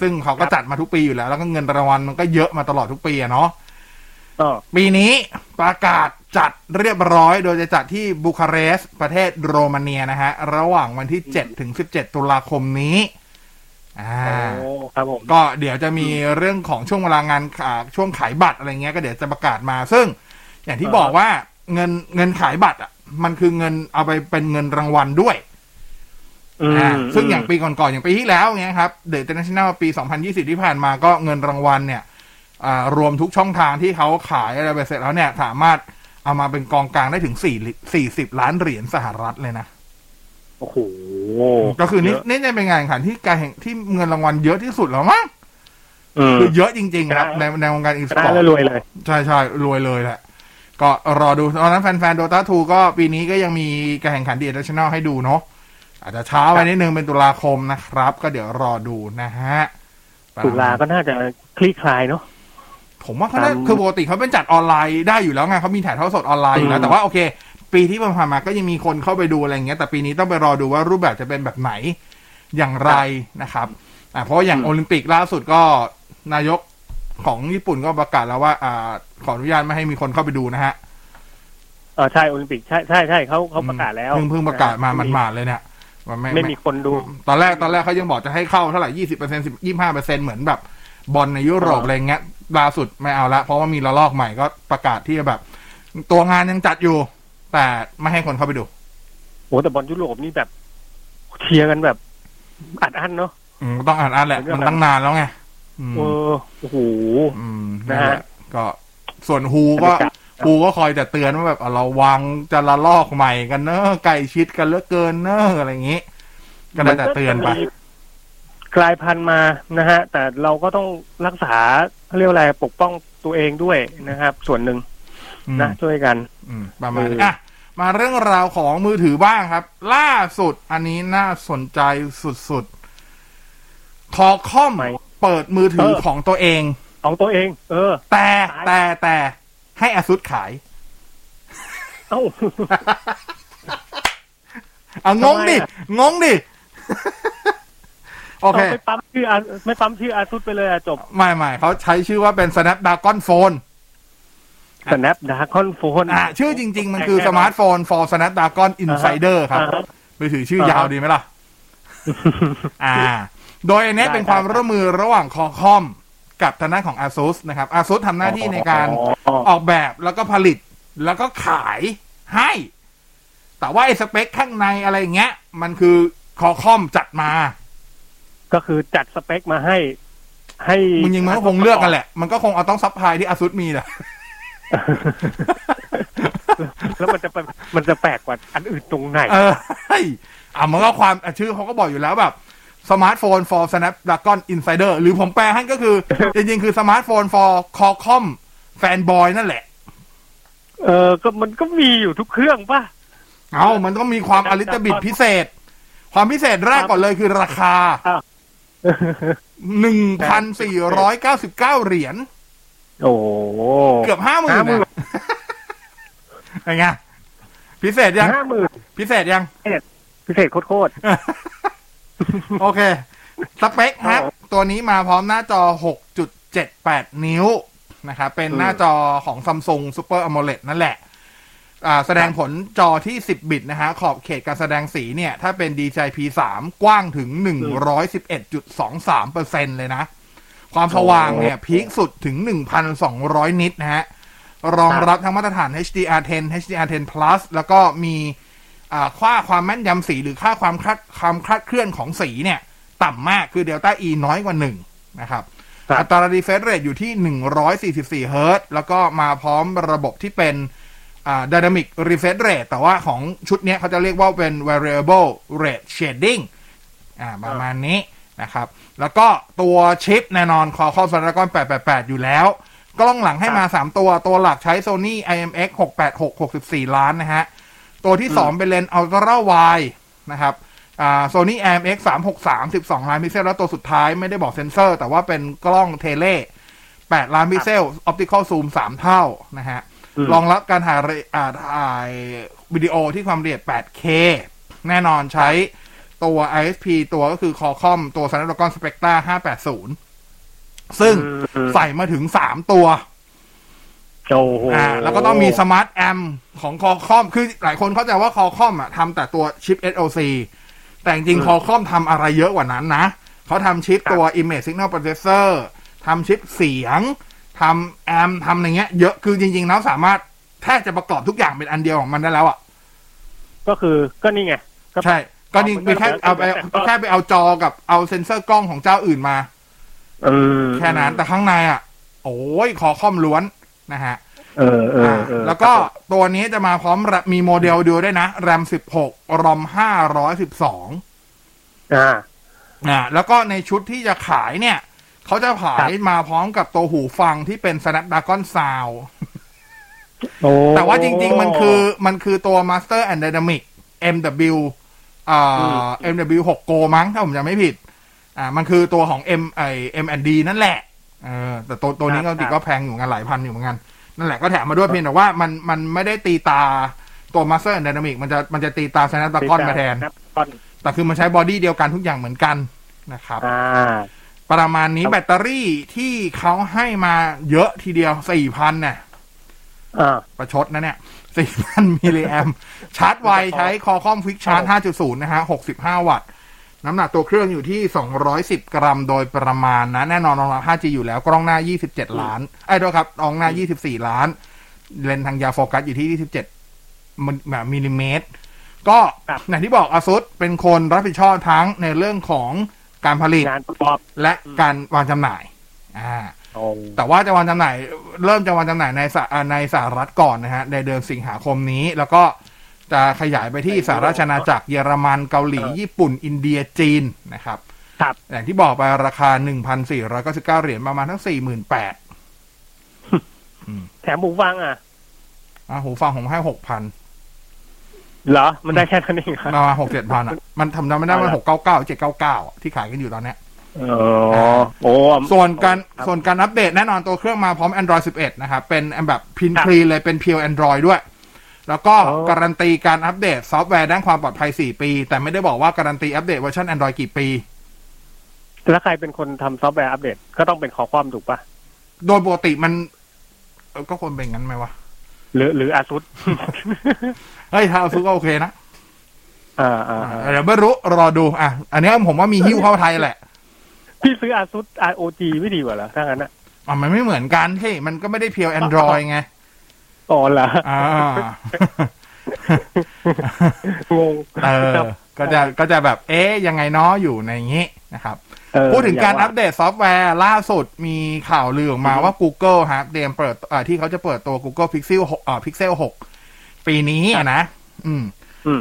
O: ซึ่งเขาก็จัดมาทุกปีอยู่แล้ว แล้วก็เงินรางวัลมันก็เยอะมาตลอดทุกปีอะเนาะ
P: อ๋อ
O: ปีนี้ประกาศจัดเรียบร้อยโดยจะจัดที่บูคาเรสต์ประเทศโรมาเนียนะฮะ ระหว่างวันที่7ถึง17ตุลาคมนี้อ่า
P: โอ้ครับผม
O: ก็เดี๋ยวจะมีเรื่องของช่วงเวลางานอ่าช่วงขายบัตรอะไรเงี้ยก็เดี๋ยวจะประกาศมา ซึ่ง อย่างที่บอกว่าเงินเงินขายบัตรอะมันคือเงินเอาไปเป็นเงินรางวัลด้วย
P: อืม
O: อ่า ซึ่งอย่างปีก่อนๆอย่างปีที่แล้วเงี้ยครับเด e i เ t อร์เนชั่นแนลปี 2020 ที่ผ่านมาก็เงินรางวัลเนี่ยอ่ารวมทุกช่องทางที่เขาขายอะไรไปเสร็จแล้วเนี่ย สามารถเอามาเป็นกองกลางได้ถึง4 40ล้านเหรียญสหรัฐเลยนะ
P: โอ้โห
O: ก็คือนี่
P: เยะ
O: นี่จะเป็นงานแข่งขันที่การแข่งที่เงินรางวัลเยอะที่สุดแล้วมั้ง
P: อืม
O: คือเยอะจริง ๆ ครับ ในในวงการอีส
P: ช
O: ปอ
P: นะ
O: ร์
P: แล้ว
O: ต
P: รวยเลย
O: ใช่ใช่รวยเลยแหละ ก็รอดูตอนนั้นแฟนๆ Dota 2ก็ปีนี้ก็ยังมีการแข่งขันดีเอ t ชั่นแนลให้ดูเนาะ อาจจะช้าไปนิดนึงเป็นตุลาคมนะครับ ก็เดี๋ยวรอดูนะฮะ
P: ตุลาก็น่าจะคลี่คลายเนาะ
O: ผมว่าเขาได้
P: ตาม
O: คือปกติเขาเป็นจัดออนไลน์ได้อยู่แล้วไงเขามีถ่ายทอดสดออนไลน์อยู่แล้ว
P: อืม
O: แต่ว่าโอเค ปีที่ผ่านมาก็ยังมีคนเข้าไปดูอะไรอย่างเงี้ย แต่ปีนี้ต้องไปรอดูว่ารูปแบบจะเป็นแบบไหนอย่างไรนะครับอ่าเพราะว่าอย่างโอลิมปิกล่าสุดก็นายกของญี่ปุ่นก็ประกาศแล้วว่า อ่า ขออนุญาตไม่ให้มีคนเข้าไปดูนะฮะ
P: เออใช่โอลิมปิกใช่ใช่ใช่เขาเขาประกาศแล้ว
O: เพิ่งเพิ่งประกาศมาหมาดๆเลยเนี่ย ว่า
P: ไม่มีคนดู
O: ตอนแรกตอนแรกเขายังบอกจะให้เข้าเท่าไหร่ยี่สิบเปอร์เซ็นต์สิบยี่ห้าเปอร์เซ็นต์เหมือนแบบบอลในยุโรป
P: อ๋ออ
O: อะไรเงี้ยล่าสุดไม่เอาละเพราะว่ามีระลอกใหม่ก็ประกาศที่จะแบบ ตัวงานยังจัดอยู่ แต่ไม่ให้คนเข้าไปดู
P: โอ้แต่บอลยุโรปนี่แบบเชียร์กันแบบอัดอั้นเนาะ
O: อืมต้องอ่านอ่านแหละมันตั้งนานแล้วไงอืม
P: เออโอ้โห
O: อืม
P: นะ
O: นั่น
P: ฮะ
O: แหละก็ส่วนฮูก็
P: บรรยา กาศ
O: ฮูก็คอยแต่เตือนว่าแบบเอาระวังจะระลอกใหม่กันเนอะไก่ชิดกันเหลือเกินเนอะอะไรอย่างงี้ ก็ได้แต่เตือนไป
P: มัก็จะมีกลายพันธุ์มานะฮะ แต่เราก็ต้องรักษาเขาเรียกว่าอะไรปกป้องตัวเองด้วยนะครับ ส่วนหนึ่ง
O: อืม
P: นะช่วยกัน
O: อืมประมาณนี้
P: เอออ่
O: อะมาเรื่องราวของมือถือบ้างครับ ล่าสุดอันนี้น่าสนใจสุดๆทอคอมเปิดมือถือของตัวเอง
P: ของตัวเอง เออ
O: แต่แต่แต่ ให้อาซุดขาย
P: เอ้า
O: เอางงดิ
P: ทำไมอะ
O: งงดิ โอเค
P: ไม่ปั๊มชื่ออาไม่ปั๊มชื่อ ASUS ไปเลยอะจบ
O: ไม่ไม่เขาใช้ชื่อว่าเป็น Snapdragon Phone
P: Snapdragon Phone
O: อะชื่อจริง ๆ มันคือสมาร์ทโฟน for Snapdragon Insider ครับ
P: อ่าฮะ
O: มือถือชื่อยาวดีไหมล่ะ อ่า โดยอันเนี้ย
P: ได้
O: เป็นความ
P: ได้
O: ร่วมมือระหว่าง Qualcomm กับทางด้านของ ASUS นะครับ ASUS ทำหน้าที่ในการ
P: อ๋อ
O: ออกแบบแล้วก็ผลิตแล้วก็ขายให้ แต่ว่าไอ้สเปคข้างในอะไรอย่างเงี้ย มันคือ Qualcomm จัดมา
P: ก็คือจัดสเปคมาให้ ให้
O: มึงยิงมันก็คงเลือกกันแหละ มันก็คงเอาต้อง supply ที่ ASUS มีแหละ
P: แล้วมันจะไปมันจะแปลกกว่าอันอื่นตรงไหน
O: เออเฮ้ยอะมันก็ Qualcomm อะชื่อเขาก็บอกอยู่แล้วแบบ Smartphone for Snapdragon Insider หรือผมแปลให้ก็คือ จริง ๆ คือสมาร์ทโฟน for Qualcomm Fanboy นั่นแหละ
P: เออก็มันก็มีอยู่ทุกเครื่องป่ะ
O: เอามันต้องมีความอลิตบิดพิเศษ ความพิเศษแรกก่อนเลยคือราคาหนึ่งพันสี่ร้อยเก้าสิบเก้าเหรียญ
P: โอ้
O: เกือบห้าหมื่น
P: 50,000
O: นะเป็นไงพิเศษยัง
P: ห้าหมื่น
O: พิเศษยัง
P: พิเศษโคตร
O: โอเค สเปคฮะตัวนี้มาพร้อมหน้าจอ 6.78 นิ้วนะครับ เป็นหน้าจอของ Samsung Super AMOLED นั่นแหละอ่าแสดงผลจอที่ 10 บิตนะฮะ ขอบเขตการแสดงสีเนี่ย ถ้าเป็น DCI P3 กว้างถึง 111.23%เลยนะ ความสว่างเนี่ยพีคสุดถึง 1,200 นิตนะฮะ รองรับทั้งมาตรฐาน HDR10 HDR10 Plus แล้วก็มีอ่า ค่าความแม่นยำสีหรือค่าความคลาดความคลาดเคลื่อนของสีเนี่ย ต่ำมากคือเดลต้า E น้อยกว่าหนึ่งนะครับอัตราดีเฟรชเรทอยู่ที่ 144 เฮิรตซ์แล้วก็มาพร้อมระบบที่เป็นอ่า dynamic refresh rate แต่ว่าของชุดเนี้ยเขาจะเรียกว่าเป็น variable rate shading อ่าประมาณนี้นะครับ แล้วก็ตัวชิปแน่นอน Qualcomm Snapdragon 888 อยู่แล้ว กล้องหลังให้มา 3 ตัวตัวหลักใช้ Sony IMX 686 64 ล้านนะฮะ ตัวที่2เป็นเลนส์ Ultra Wide นะครับอ่า Sony IMX 363 12ล้านพิกเซลแล้วตัวสุดท้ายไม่ได้บอกเซนเซอร์ แต่ว่าเป็นกล้อง Tele 8ล้านพิกเซล Optical Zoom 3เท่านะฮะ
P: อืม
O: รองรับการถ่ายเรอ่าถ่ายวิดีโอที่ความละเอียด 8K แน่นอนใช้ตัว ISP ตัวก็คือ Qualcomm ตัว Snapdragon Spectra 580 ซึ่งใส่มาถึง 3 ตัว
P: ๆ โอ้โห
O: อ่าแล้วก็ต้องมีสมาร์ทแอมของคอคอมคือหลายคนเข้าใจว่า Qualcomm อะทำแต่ตัวชิป SoC แต่จริง
P: อืม
O: Qualcomm ทำอะไรเยอะกว่านั้นนะ เขาทำชิปตัว Image Signal Processor ทำชิปเสียงทำ Amp ทำอะไรเงี้ยเยอะคือจริงๆแล้วสามารถแทบจะประกอบทุกอย่างเป็นอันเดียวของมันได้แล้วอะ
P: ก็คือก็นี่ไงก็
O: ใช่ ก็นี่มีแค่เอาไปแค่ไปเอาจอกับเอาเซ็นเซอร์กล้องของเจ้าอื่นมา
P: เออ
O: แค่นั้นแต่ข้างในอะ โอ้ยคอคอมล้วน นะฮะ
P: เออเออเออ
O: แล้วก็ตัวนี้จะมาพร้อมระมีโมเดลเดียวด้วยนะแรม16รอม512
P: อ่า
O: อ่าแล้วก็ในชุดที่จะขายเนี่ยเขาจะขายมาพร้อมกับตัวหูฟังที่เป็น Snapdragon Sound
P: โอ้
O: แต่ว่าจริง ๆ มันคือมันคือตัว Master and Dynamic MW อ่า MW 6 Go มั้ง ถ้าผมจำไม่ผิด อ่า มันคือตัวของ M ไอ M&D นั่นแหละ เออแต่ตัวตัวนี้ก็จริงๆก็แพงอยู่เหมือนกันหลายพันอยู่เหมือนกัน นั่นแหละก็แถมมาด้วยเพียงแต่ว่ามันมันไม่ได้ตีตาตัว Master and Dynamic มันจะมันจะตีตา Snapdragon มาแทน
P: Snapdragon
O: แต่คือมันใช้ body เดียวกันทุกอย่างเหมือนกันนะครับ
P: อ่า
O: ประมาณนี้แบตเตอรี่ที่เขาให้มาเยอะทีเดียวสี่พันเนี่ย
P: อ่า
O: ประชดนะเนี่ยสี่พันมิลลิแอมชาร์จไวใช้ Qualcomm Quick Charge ห้าจุดศูนย์นะฮะหกสิบห้าวัตต์ น้ำหนักตัวเครื่องอยู่ที่สองร้อยสิบกรัมโดยประมาณนะ แน่นอนรองรับ 5G อยู่แล้ว กล้องหน้า 27 ล้าน ไอ้ด้วยครับกล้องหน้า 24 ล้าน เลนส์ทางยาวโฟกัสอยู่ที่ 27มิลแบบมิลลิเมตร ก็อย่างที่บอก ASUS เป็นคนรับผิดชอบทั้งในเรื่องของการผลิต
P: งานประกอบ
O: และการวางจำหน่าย อ่า
P: โอ้
O: แต่ว่าจะวางจำหน่าย เริ่มจะวางจำหน่ายในสหอ่าในสหรัฐก่อนนะฮะในเดือนสิงหาคมนี้แล้วก็ จะขยายไปที่สหราชอาณาจักรเยอรมันเกาหลีญี่ปุ่นอินเดียจีนนะครับ
P: ครับ
O: อย่างที่บอกไปราคา1,499เหรียญประมาณทั้ง48,000
P: แถมหมูฟังอะ
O: อะหูฟังผมให้6,000
P: เหรอ มันได้แค่นั้นเองครับ
O: ประมาณ6-7,000อะ มันทำได้ไม่ได้มัน699 799อะที่ขายกันอยู่ตอนเนี้ย
P: อ๋อโอ้
O: ส่วนการส่วนการอัปเดตแน่นอนตัวเครื่องมาพร้อม Android 11 นะครับ เป็นแบบพิน clean เลยเป็นเพียว Android ด้วย แล้วก็การันตีการอัปเดตซอฟต์แวร์ด้านความปลอดภัย 4 ปี แต่ไม่ได้บอกว่าการันตีอัปเดตเวอร์ชัน Android กี่ปี
P: แล้วใครเป็นคนทำซอฟต์แวร์อัปเดตก็ต้องเป็น Qualcomm ถูกปะ
O: โดยปกติมันเออก็ควรเป็นงั้นไหมวะ
P: หรือหรือ ASUS
O: เฮ้ยถ้า ASUS ก็โอเคนะ
P: อ่าอ่าอ่า
O: เดี๋ยวไม่รู้รอดูอะอันนี้ผมว่ามีหิ้วเข้าไทยแหละ
P: พี่ซื้ออาซุส ROG ไม่ดีกว่าเหรอถ้างั้นอะ
O: อะมันไม่เหมือนกันที่มันก็ไม่ได้ pure Android ไง
P: อ๋อเหรอ
O: อ่า
P: งง
O: เออ
P: ครับ
O: ก็จะก็จะแบบเอ๊ยยังไงเนาะอยู่ในงี้นะครับ
P: เออ
O: พูดถึงการ
P: อย่าว่า
O: อัปเดตซอฟต์แวร์ล่าสุดมีข่าวลือออกมาว่า Google ฮะเตรียมเปิดอ่าที่เขาจะเปิดตัว Google Pixel 6อ่า Pixel 6 ปีนี้อะนะ อืม
P: อืม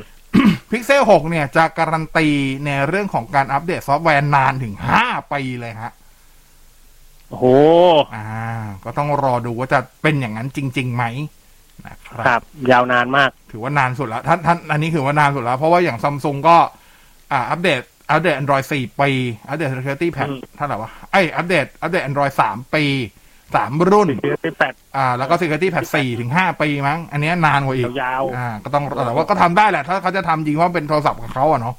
O: Pixel 6เนี่ยจะการันตีในเรื่องของการอัปเดตซอฟต์แวร์นานถึง 5 ปีเลยฮะ
P: โอ้โห
O: อ่า ก็ต้องรอดูว่าจะเป็นอย่างนั้นจริงๆไหมนะครับ
P: ครับ ยาวนานมาก
O: ถือว่านานสุดแล้วท่านท่านอันนี้ถือว่านานสุดแล้ว เพราะว่าอย่างซัมซุงก็ อ่า อัปเดตอัปเดต Android 4ปี อัปเดต Security Patch เท่าไหร่วะไอยอัปเดต อัปเดต Android 3ปีสามรุ่น
P: Security Patch
O: อ่า แล้วก็ Security Patch 4ถึง5ปีมั้ง อันเนี้ยนานกว่าอีก
P: ยาวๆ
O: อ่า ก็ต้องแต่ว่าก็ทำได้แหละ ถ้าเขาจะทำจริงเพราะเป็นโทรศัพท์ของเขาอะเนาะ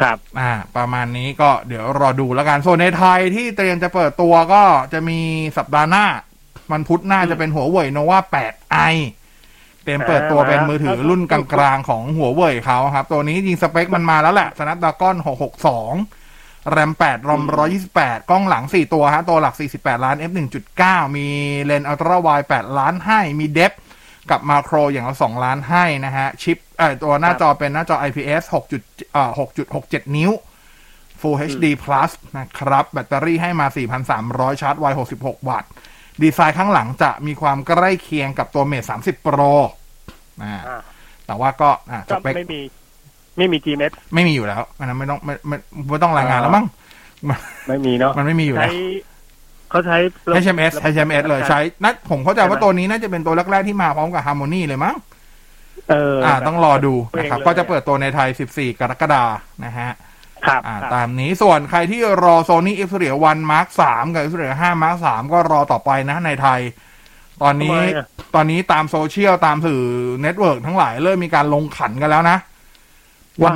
P: ครับ
O: อ่าประมาณนี้ก็เดี๋ยวรอดูแล้วกันส่วนในไทยที่เตรียมจะเปิดตัวก็จะมีสัปดาห์หน้า มันพุธหน้าจะเป็นหัวเว่ยโนวา8 i เตรียมเปิดตัวเป็นมือถือรุ่นกลางๆของหัวเว่ยเขาครับ ตัวนี้จริงสเปคมันมาแล้วแหละ Snapdragon 662แรม8รอม128 กล้องหลัง 4 ตัวฮะ ตัวหลัก 48 ล้าน f 1.9 มีเลนส์ ultrawide 8ล้านให้ มี depth กับ macro อย่างละ2ล้านให้นะฮะ ชิปเอ่อ ตัวหน้าจอเป็นหน้าจอ IPS 6จุดเอ่อ6.67 นิ้ว Full HD Plus นะครับ แบตเตอรี่ให้มา 4,300 ชาร์จไว 66 วัตต์ ดีไซน์ข้างหลังจะมีความใกล้เคียงกับตัวเม t 30 Pro อ่า
P: อ่า
O: แต่ว่าก็อ่าส
P: ก็
O: เปค
P: ไม่มี ไม่มี GMS
O: ไม่มีอยู่แล้วอันนั้นไม่ต้องไม่ไม่ไม่ต้องรายงานแล้วมั้ง
P: ไม่มีเนาะ
O: มันไม่มีอยู่แล้ว
P: ใช้เขาใช้ระบบ
O: HMS HMS เลยใช้นัดผมเข้าใจว่าตัวนี้น่าจะเป็นตัวแรกๆที่มาพร้อมกับ Harmony เลยมั้ง
P: เออ
O: อ่า
P: แบบ
O: ต้องรอดูนะครับ
P: เองเลย
O: ก็จะเปิดตัวในไทย 14 กรกฎานะฮะ
P: ครับ
O: อ่า
P: ครับ
O: ตามนี้ ส่วนใครที่รอ Sony Xperia 1 Mark 3กับ Xperia 5 Mark 3ก็รอต่อไปนะในไทย ตอนนี้
P: ทำไมอะ
O: ตอนนี้ตามโซเชียล ตามสื่อเน็ตเวิร์กทั้งหลายเริ่มมีการลงขันกันแล้วนะ
P: ว่า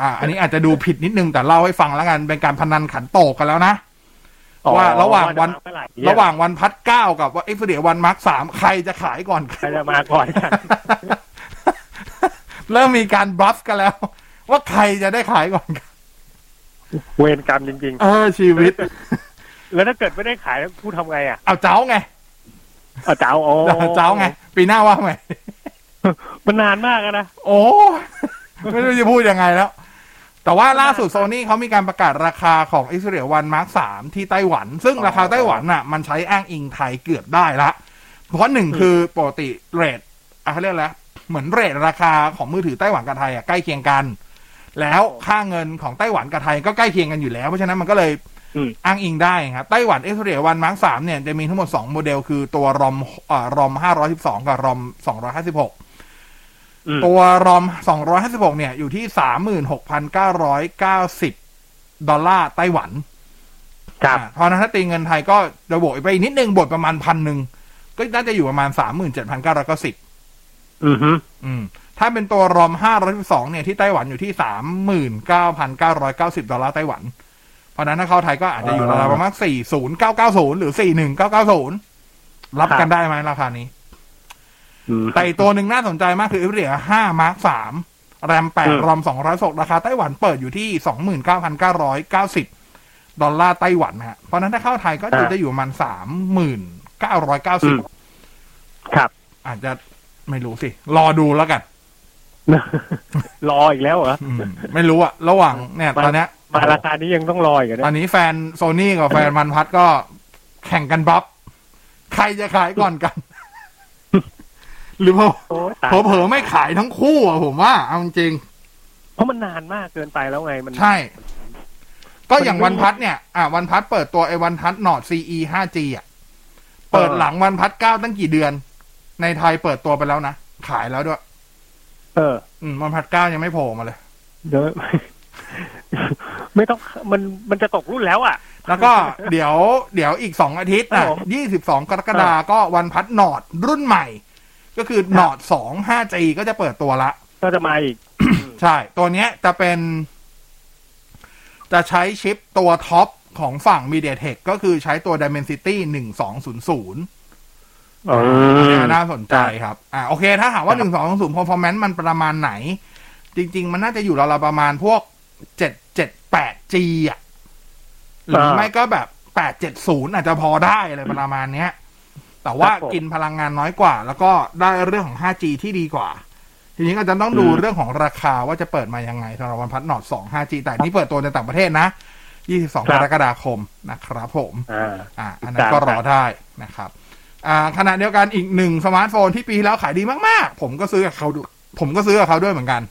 O: อ่า อันนี้อาจจะดูผิดนิดนึงแต่เล่าให้ฟังแล้วกัน เป็นการพนันขันโตกกันแล้วนะ
P: อ๋อ
O: ว่าระหว่างวัน
P: จะมเมื่อไห
O: ระหว่างวันพัดเก้ากับว่าเอ็กซ์เดียวันมาร์คสามใครจะขายก่อน
P: ใครจะมาก่อนกัน
O: เริ่มมีการบลัฟกันแล้ว ว่าใครจะได้ขายก่อนกัน
P: เวรกรรมจริง
O: เออชีวิต
P: ๆแล้วถ้าเกิดไม่ได้ขายแล้วพูดทำไงอะ
O: เอาเจ้าไง
P: เอาเจ้าโอ้
O: เจ้าไง ปีหน้าว่าไง
P: มันนานมากอะนะ
O: โอ้ไม่รู้จะพูดยังไงแล้ว แต่ว่าล่าสุดโซนี่เขามีการประกาศราคาของ Xperia One Mark 3ที่ไต้หวัน ซึ่งราคาไต้หวันน่ะ มันใช้อ้างอิงไทยเกือบได้ละ เพราะหนึ่งคือปกติเรทอะเขาเรียกอะไร เหมือนเรทราคาของมือถือไต้หวันกับไทยอะใกล้เคียงกัน แล้วค่าเงินของไต้หวันกับไทยก็ใกล้เคียงกันอยู่แล้ว เพราะฉะนั้นมันก็เลย
P: อืม
O: อ้างอิงได้ครับ ไต้หวัน Xperia One Mark 3เนี่ยจะมีทั้งหมด2โมเดล คือตัวรอมอ่ารอม512กับรอม256
P: อืม
O: ตัวรอม256เนี่ยอยู่ที่36,990ดอลลาร์ไต้หวัน
P: ครับ
O: อ่าเพราะฉะนั้นถ้าตีเงินไทยก็จะบวกไปอีกนิดนึงบวกประมาณพันหนึ่งก็น่าจะอยู่ประมาณ37,990
P: อื อฮึ
O: อืม ถ้าเป็นตัวรอม512เนี่ยที่ไต้หวันอยู่ที่39,990ดอลลาร์ไต้หวัน เพราะฉะนั้นถ้าเข้าไทยก็อาจจะอยู่ราวๆประมาณ40990หรือ41990รับกันได้ไหมราคานี้
P: อืม
O: แต่อีกตัวหนึ่งน่าสนใจมากคือ Xperia 5 Mark 3แรม
P: อืม
O: 8รอม200ราคาไต้หวันเปิดอยู่ที่29,990ดอลลาร์ไต้หวันนะฮะ เพราะฉะนั้นถ้าเข้าไทยก็จะอยู่ประมาณ3,990
P: ครับ
O: อาจจะ ไม่รู้สิ รอดูแล้วกัน
P: รออีกแล้วเหรอ
O: อืมไม่รู้อะระหว่างเนี่ย ตอนเนี้ย
P: มาราคานี้ยังต้องรออีกเหรอ
O: ตอ
P: เนี่ย
O: นนี้แฟนโซนี่กับแฟนมันพัดก็แข่งกันบัฟใครจะขายก่อนกัน หรือเผลอ
P: โอ้ยตาย
O: เผลอๆไม่ขายทั้งคู่อะผมว่า เอาจริง
P: เพราะมันนานมากเกินไปแล้วไงมัน
O: ใช่ ก็อย่างวันพัดเนี่ย อะวันพัดเปิดตัวไอ้วันพัดนอด CE 5G อะ เปิดหลังวันพัดเก้าตั้งกี่เดือน ในไทยเปิดตัวไปแล้วนะ ขายแล้วด้วย
P: เออ
O: อืมวันพัดเก้ายังไม่โผล่มาเลย
P: เดี๋ยวไม่ต้องมันมันจะตกรุ่นแล้วอะ
O: แล้วก็เดี๋ยวเดี๋ยวอีกสองอาทิตย์
P: ครั
O: นะ
P: บผม
O: ยี่สิบสองกรกฎาก็วันพัดนอดรุ่นใหม่ ก็คือนอดสอง 5G ก็จะเปิดตัวละ
P: ก็จะมาอีก
O: ใช่ ตัวเนี้ยจะเป็น จะใช้ชิปตัวท็อปของฝั่ง MediaTek ก็คือใช้ตัว Dimensity 1200
P: อ๋อ
O: อันนี้น่าสนใจครับ อ่าโอเค ถ้าถามว่า1200 performance มันประมาณไหน จริง ๆ มันน่าจะอยู่ราวๆประมาณพวกเจ็ดเจ็ดแปดจีอะ หรือไม่ก็แบบแปดเจ็ดศูนย์อาจจะพอได้อะไรประมาณเนี้ย แต่ว่า
P: ครับผม
O: กินพลังงานน้อยกว่า แล้วก็ได้เรื่องของ 5G ที่ดีกว่า ทีนี้ก็จะต้องดู
P: อืม
O: เรื่องของราคาว่าจะเปิดมายังไงสำหรับวันพัดนอต2 5G แต่นี่เปิดตัวในต่างประเทศนะ 22 กรกฎาคมนะครับผม
P: อ่า
O: อ่าอันนั้นก็รอได้นะครับอ่า ขณะเดียวกันอีกหนึ่งสมาร์ทโฟนที่ปีที่แล้วขายดีมากๆ ผมก็ซื้อกับเขาดูผมก็ซื้อกับเขาด้วยเหมือนกัน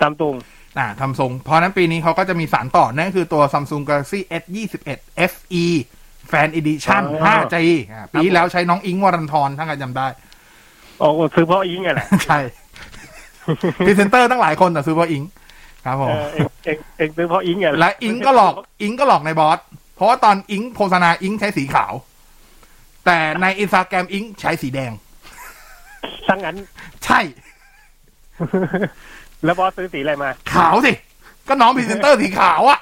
P: ตามตรง
O: อ่าทำทรงเพราะฉะนั้นปีนี้เขาก็จะมีสานต่อนั่นคือตัว Samsung Galaxy S 21 FE Fan Edition
P: อ๋อ
O: 5G อ่าปีที่แล้วใช้น้องอิงค์วรันทรถ้าใครจำได้
P: อ๋อซื้อเพราะอิงค์ไงแหละ
O: ใช่พรีเซนเตอร์ตั้งหลายคนแต่ซื้อเพราะอิงค์ครับผม
P: เออเองเองเองซื้อเพราะอิงค์ไง
O: และอิงค์ก็หลอกอิงค์ก็หลอกในบอส เพราะว่าตอนอิงค์โฆษณาอิงค์ใช้สีขาว แต่ในอินสตาแกรมอิงค์ใช้สีแดง
P: ทั้งนั้น
O: ใช่
P: แล้วบอสซื้อสีอะไรมา
O: ขาวสิ ก็น้องพรีเซนเตอร์สีขาวอะ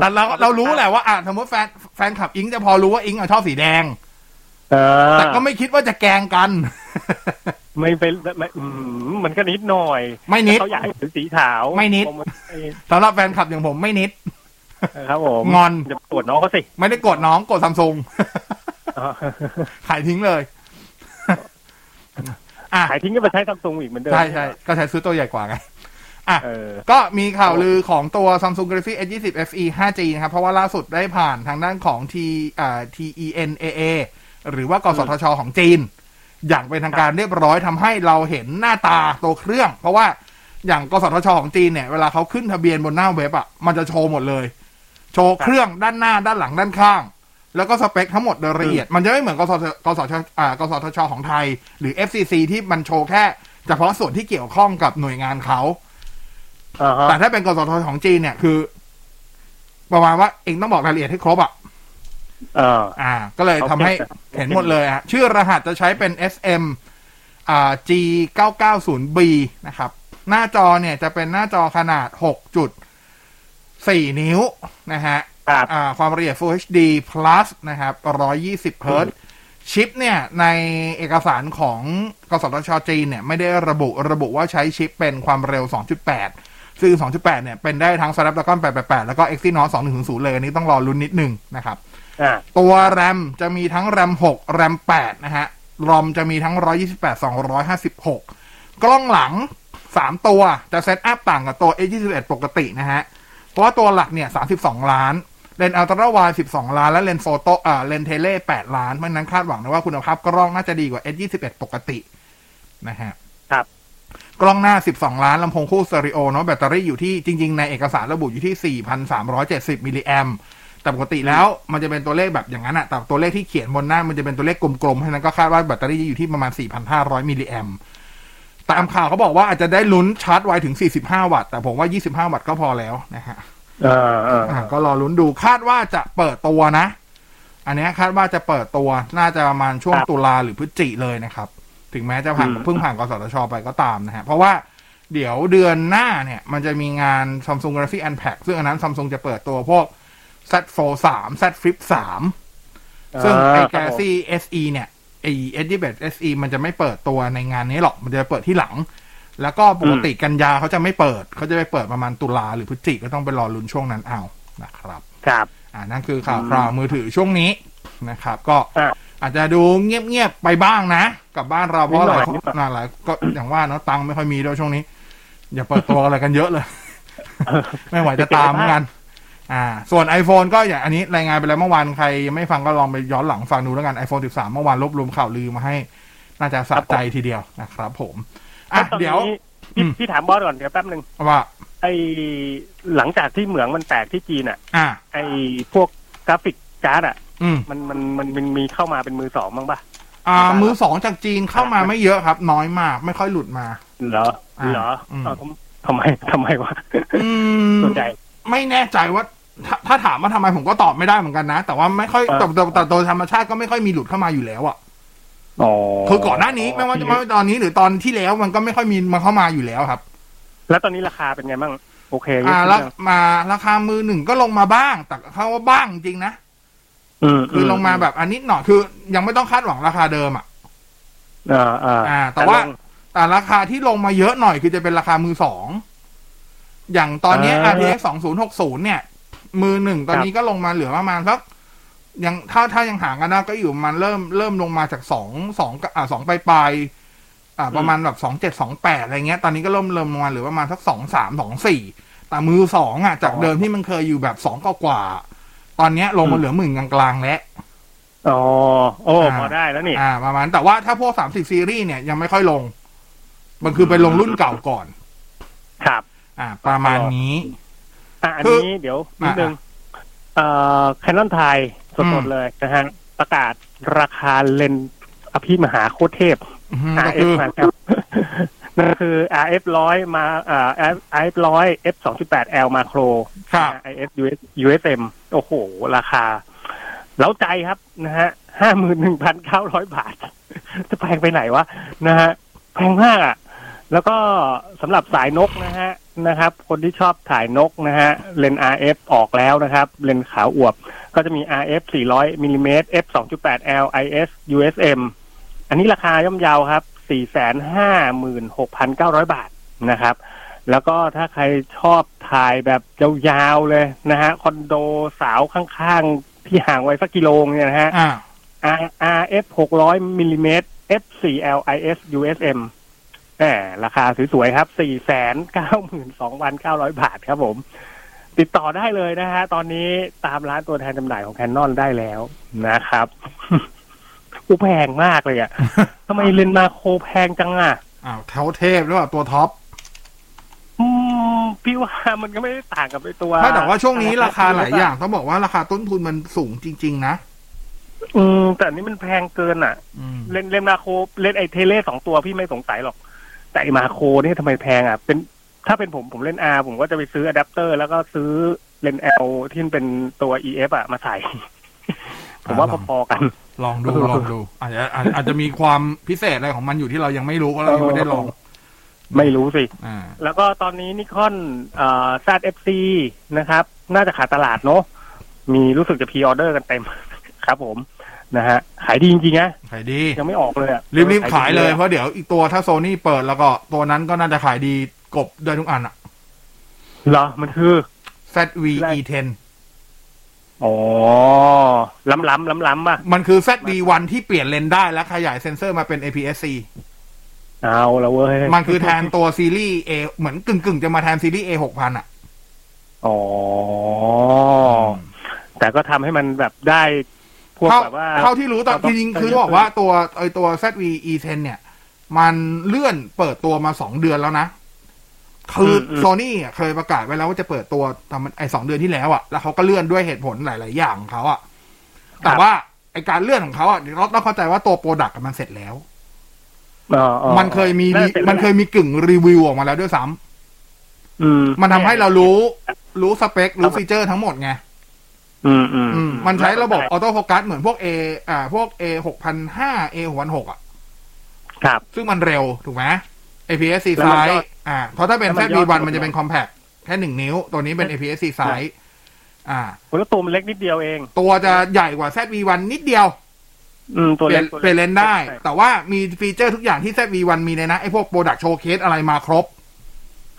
O: แต่เราเรารู้แหละว่า อะสมมติแฟนแฟนคลับอิงค์จะพอรู้ว่าอิงค์อะชอบสีแดง
P: เออ
O: แต่ก็ไม่คิดว่าจะแกล้งกัน
P: ไม่เป็นไม่อืมมันก็นิดหน่อย
O: ไม่นิด
P: เขาอยากให้ซื้อสีขาว
O: ไม่นิด
P: ผมไสำ
O: หรับแฟนคลับอย่างผมไม่นิด
P: ครับผม
O: งอน
P: จะตรวจน้องเขาสิ
O: ไม่ได้กดน้องกดซัมซุงขายทิ้งเลยอะ
P: ขายทิ้งก็ไปใช้ซัมซุงอีกเหมือนเดิม
O: ใช่ใช่ก็ใช้ซื้อตัวใหญ่กว่าไงอะ
P: เออ
O: ก็มีข่าวลือของตัว Samsung Galaxy S20 FE 5G นะครับ เพราะว่าล่าสุดได้ผ่านทางด้านของ T อ่า TENAA หรือว่ากสทชของจีน อย่างเป็นทางการเรียบร้อยทำให้เราเห็นหน้าตาตัวเครื่อง เพราะว่าอย่างกสทชของจีนเนี่ย เวลาเขาขึ้นทะเบียนบนหน้าเว็บอะมันจะโชว์หมดเลย โชว์เครื่องด้านหน้าด้านหลังด้านข้าง แล้วก็สเปคทั้งหมดโดยละเอียด มันจะไม่เหมือนกสทกสทอ่ากสทชของไทย หรือ FCC ที่มันโชว์แค่เฉพาะส่วนที่เกี่ยวข้องกับหน่วยงานเขา
P: อ่าฮะ
O: แต่ถ้าเป็นกสทชของจีนเนี่ยคือ ประมาณว่าเองต้องบอกรายละเอียดให้ครบอะ
P: เออ
O: อ่า ก็เลยทำให้
P: โอเค
O: เห็นหมดเลยอะชื่อรหัสจะใช้เป็น SM อ่า G 9 9 0 B นะครับ หน้าจอเนี่ยจะเป็นหน้าจอขนาด 6.4นิ้วนะฮะอ่าความละเอียด Full HD Plus นะครับ120เฮิร์ตซ์ชิปเนี่ยในเอกสารของกสทชจีนเนี่ยไม่ได้ระบุระบุว่าใช้ชิปเป็นความเร็ว 2.8 ซึ่ง 2.8 เนี่ยเป็นได้ทั้ง Snapdragon 888 แล้วก็ Exynos 2100 เลย อันนี้ต้องรอลุ้นนิดนึงนะครับ
P: อ่า
O: ตัวแรมจะมีทั้งแรม6แรม8นะฮะรอมจะมีทั้ง 128 256 กล้องหลัง 3 ตัวจะ setup ต่างกับตัว A21 ปกตินะฮะ เพราะว่าตัวหลักเนี่ย32ล้าน เลนส์ ultrawide 12ล้าน และเลนส์ photo อ่าเลนส์ tele 8ล้าน เพราะฉะนั้นคาดหวังนะว่าคุณภาพกล้องน่าจะดีกว่า S21 ปกตินะฮะ
P: ครับ
O: กล้องหน้า 12 ล้านลำโพงคู่สเตอริโอเนาะแบตเตอรี่อยู่ที่จริง ๆ ในเอกสารระบุอยู่ที่ 4,370 มิลลิแอมป์แต่ปกติแล้วมันจะเป็นตัวเลขแบบอย่างนั้นอะแต่ตัวเลขที่เขียนบนหน้ามันจะเป็นตัวเลขกลมๆเพราะฉะนั้นก็คาดว่าแบตเตอรี่จะอยู่ที่ประมาณ 4,500 มิลลิแอมป์ ตามข่าวเขาบอกว่าอาจจะได้ลุ้นชาร์จไวถึง 45 วัตต์ แต่ผมว่า 25 วัตต์ก็พอแล้วนะฮะ
P: เออเออ
O: อะก็รอลุ้นดูคาดว่าจะเปิดตัวนะ อันเนี้ยคาดว่าจะเปิดตัวน่าจะประมาณช่วงตุลาหรือพฤศจิเลยนะครับ ถึงแม้จะผ่านเพิ่งผ่านกสทช ไปก็ตามนะฮะ เพราะว่าเดี๋ยวเดือนหน้าเนี่ย มันจะมีงาน Samsung Galaxy Unpack ซึ่งอันนั้น Samsung จะเปิดตัวพวก Z Fold 3 Z Flip 3ซึ่งไอ้
P: อ่า
O: Galaxy SE เนี่ย ไอ้ S21 SE มันจะไม่เปิดตัวในงานนี้หรอก มันจะเปิดที่หลัง แล้วก็ปกติกันยาเขาจะไม่เปิด เขาจะไปเปิดประมาณตุลาหรือพฤศจิก็ต้องไปรอลุ้นช่วงนั้นเอานะครับ
P: ครับ
O: อ่านั่นคือข่าวคราวมือถือช่วงนี้นะครับ ก็อาจจะดูเงียบๆไปบ้างนะกับบ้านเราเพราะหลายคน
P: นิดหน่อย
O: หลายก็อย่างว่าเนาะตังค์ไม่ค่อยมีด้วยช่วงนี้ อย่าเปิดตัวอะไรกันเยอะเลย ไม่ไหวจะตามเหมือนกัน อ่า ส่วน iPhone ก็อย่างอันนี้รายงานไปแล้วเมื่อวานใครยังไม่ฟังก็ลองไปย้อนหลังฟังดูแล้วกัน iPhone 13 เมื่อวานรวบรวมข่าวลือมาให้ น่าจะสะใจทีเดียวนะครับผมอะ
P: ตอน
O: เดี๋ยว
P: นี้พี่พี่ถามบอสก่อนเดี๋ยวแป๊บหนึ่ง
O: ว่า
P: ไอหลังจากที่เหมืองมันแตกที่จีนอะ
O: อ่า
P: ไอพวกกราฟิกการ์ดอะ
O: อืม
P: มันมันมันมันมีเข้ามาเป็นมือสองบ้างปะ
O: อ่า มือสองจากจีนเข้ามาไม่เยอะครับ น้อยมากไม่ค่อยหลุดมา
P: เหรอ
O: อ่า
P: เหรอ
O: อืม
P: เอาทำทำไมทำไมวะ
O: อืม
P: ส่วนใหญ่
O: ไม่แน่ใจว่า ถ้าถ้าถามว่าทำไมผมก็ตอบไม่ได้เหมือนกันนะ แต่ว่าไม่ค่อย
P: เออ
O: แต่แต่แต่โดยธรรมชาติก็ไม่ค่อยมีหลุดเข้ามาอยู่แล้วอะ
P: อ๋อ
O: คือก่อนหน้านี้ไม่ว่าจะไม่ว่าตอนนี้หรือตอนที่แล้วมันก็ไม่ค่อยมีมาเข้ามาอยู่แล้วครับ
P: แล้วตอนนี้ราคาเป็นไงบ้างโอเค
O: อ่า
P: เย
O: แล้ว
P: อะ
O: มาราคามือหนึ่งก็ลงมาบ้าง แต่เขาว่าบ้างจริงนะ
P: อืม
O: คือลงมาแบบอันนิดหน่อยคือ ยังไม่ต้องคาดหวังราคาเดิมอะ
P: อ่าอ่า
O: อ่า แต่ว่าแต่ราคาที่ลงมาเยอะหน่อยคือจะเป็นราคามือสองอย่างตอนเนี้ย
P: อ่า
O: RTX 2060เนี่ย มือหนึ่งตอนนี้ก็ลงมาเหลือประมาณสักยังถ้าถ้ายังห่างกันนะก็อยู่ประมันเริ่มเริ่มลงมาจากสองสองอ่าสองปลายปลายๆอ่าประมาณแบบสองเจ็ดสองแปดอะไรเงี้ย ตอนนี้ก็เริ่มเริ่มลงมาเหลือประมาณสักสองสามสองสี่แต่มือสองอะ จากเดิมที่มันเคยอยู่แบบสองกว่าๆตอนเนี้ยลงมาเหลือหมื่นกลางๆแล้ว
P: อ๋อโอ้พอได้แล้วนี่
O: อ่าประมาณแต่ว่าถ้าพวกสามสิบซีรีส์เนี่ยยังไม่ค่อยลง มันคือไปลงรุ่นเก่าก่อน
P: ครับ
O: อ่า ประมาณนี้
P: อะอัน
O: คือ
P: นี้เดี๋ยวนิดนึงเอ่อแคนนอนไทยสดๆเลยนะฮะประกาศราคาเลนส์อภิมหาโคตรเทพ
O: อืมก็
P: RF
O: คือ
P: มาครับนั่นคือ RF ร้อยมาเอ่อ RF ร้อย F สองจุดแปด L มาโคร
O: ครับ
P: IF US USM โอ้โห ราคา เล้าใจครับนะฮะห้าหมื่นหนึ่งพันเก้าร้อยบาท จะแพงไปไหนวะนะฮะ แพงมากอะ แล้วก็สำหรับสายนกนะฮะนะครับ คนที่ชอบถ่ายนกนะฮะเลน RF ออกแล้วนะครับ เลนขาวอวบ ก็จะมี RF 400มิลลิเมตร f 2.8 L IS USM อันนี้ราคาย่อมเยาวครับ 456,900 บาทนะครับ แล้วก็ถ้าใครชอบถ่ายแบบยาวๆเลยนะฮะคอนโดสาวข้างๆ ที่ห่างไว้สักกิโลเนี่ยนะฮะ
O: อ่า
P: R RF 600มิลลิเมตร f 4 L IS USM แหมราคาสวยๆครับ492,900บาทครับผม ติดต่อได้เลยนะฮะ ตอนนี้ตามร้านตัวแทนจำหน่ายของแคนนอนได้แล้วนะครับอุยแพงมากเลยอะ่ะทำไมเลนส์ macro แพงจังอะ
O: อ้าวเท้าเทพหรือเปล่าตัวท็อป
P: อืมพี่ว่ามันก็ไม่ได้ต่างกับไอตัว
O: ไม่แต่ว่าช่วงนี้ราคาหลายอย่าง ต้องบอกว่าราคาต้นทุนมันสูงจริง ๆ นะ
P: อืมแต่อันนี้มันแพงเกินอะ เลนส์เลนส์ macro เลนส์ไอ tele สองตัวพี่ไม่สงสัยหรอก แต่ไอ macro นี่ทำไมแพงอะเป็นถ้าเป็นผมผมเล่น R ผมก็จะไปซื้ออะแดปเตอร์ แล้วก็ซื้อเลนส์ L ที่มันเป็นตัว EF อะมาใส่ ผมว่าพอๆกัน
O: ลองดูลองดูอาจจะอาจอาจจะมีความพิเศษอะไรของมันอยู่ที่เรายังไม่รู้เพราะเรายังไม่ได้ลอง
P: ไม่รู้สิ
O: อ่า
P: แล้วก็ตอนนี้นิคอนเอ่อ ZFC นะครับ น่าจะขาดตลาดเนอะมีรู้สึกจะพ r ออเดอร์กันเต็มครับผม นะฮะขายดีจริงๆนะ
O: ขายดี
P: ยังไม่ออกเลยอะ
O: รีบๆขายเลยเพราะเดี๋ยวอีกตัวถ้าโซนี่เปิดแล้วก็ตัวนั้นก็น่าจะขายดีกบเดินทุกอันอะ
P: เหรอมันคือ
O: ZV-E10
P: อ๋อ ล้ำล้ำล้ำล้ำป่ะ
O: มันคือ ZV-1 ที่เปลี่ยนเลนส์ได้และขยายเซนเซอร์มาเป็น APS-C
P: เอาละเว้ย
O: มันคือแทนตัวซีรีส์ A เหมือนกึ่งกึ่งๆจะมาแทนซีรีส์ A หกพันอะ
P: อ๋อ แต่ก็ทำให้มันแบบได้ พวก
O: เท่า
P: แบบว่า
O: เท่าที่รู้ตอนจริงๆคือบอกว่าตัวไอตัว ZV E10 เนี่ย มันเลื่อนเปิดตัวมาสองเดือนแล้วนะ คือโซนี่เคยประกาศไว้แล้วว่าจะเปิดตัวตอนมันไอสองเดือนที่แล้วอะแล้วเขาก็เลื่อนด้วยเหตุผลหลาย ๆ อย่างของเขาอะแต่ว่าไอการเลื่อนของเขาอะเดี๋ยวเราต้องเข้าใจว่าตัว product มันเสร็จแล้ว
P: อ๋ออ๋อ
O: มันเคยมี
P: น่าจะ
O: มันเคยมีกึ่งรีวิวออกมาแล้วด้วยซ้ำ
P: อืม
O: มันทำให้เรารู้รู้สเปค รู้ฟีเจอร์ทั้งหมดไง
P: อืมอืม
O: อืมมันใช้ระบบ auto focus เหมือนพวก A อ่า พวก A หกพันห้า A หกพันหกอะ
P: ครับ
O: ซึ่งมันเร็ว ถูกไหม APS-C
P: แล้วมัน
O: ซ้าย
P: ก็
O: อ่า เพราะถ้าเป็น
P: แล้วมันยอด
O: ZV-1 มันจะเป็น compact แค่หนึ่งนิ้ว ตัวนี้เป็น APS-C ซ้ายอ่า
P: แล้วตัวมันเล็กนิดเดียวเอง
O: ตัวจะใหญ่กว่า ZV-1 นิดเดียว
P: อืม ตัว
O: เปลี่
P: เล็
O: ย
P: ก
O: น
P: ตัว
O: เปลี่ยนเลนส์ได้
P: ใช่
O: แต่ว่ามีฟีเจอร์ทุกอย่างที่ ZV-1 มีเลยนะ ไอ้พวก product showcase อะไรมาครบ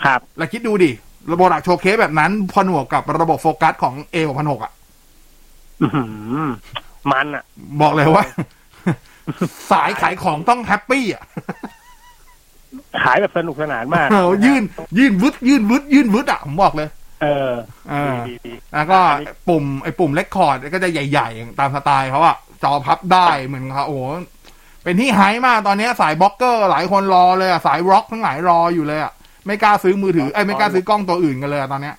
P: ครับ
O: แล้วคิดดูดิ ระบบ product showcase แบบนั้นพอหนวกกับระบบโฟกัสของ A หกพันหกอะ
P: อื้อหือ มันอะ
O: บอกเลยว่า สายขายของต้อง happy อะ
P: ขายแบบสนุกสนานมาก
O: เออยื่น ยื่นวึดยื่นวึดยื่นวึดอะผมบอกเลย
P: เออ
O: เออ
P: ดีดี
O: แล้วก็ปุ่มไอ้ปุ่ม record ก็จะใหญ่ๆ ตามสไตล์เขาอะจอพับได้เหมือนเขาโอ้โหเป็นที่ไฮมากตอนนี้สาย vlogger หลายคนรอเลยอะสาย vlog ทั้งหลายรออยู่เลยอะไม่กล้าซื้อมือถือไอ้ยไม่กล้าซื้อกล้องตัวอื่นกันเลยอะตอนเนี้ย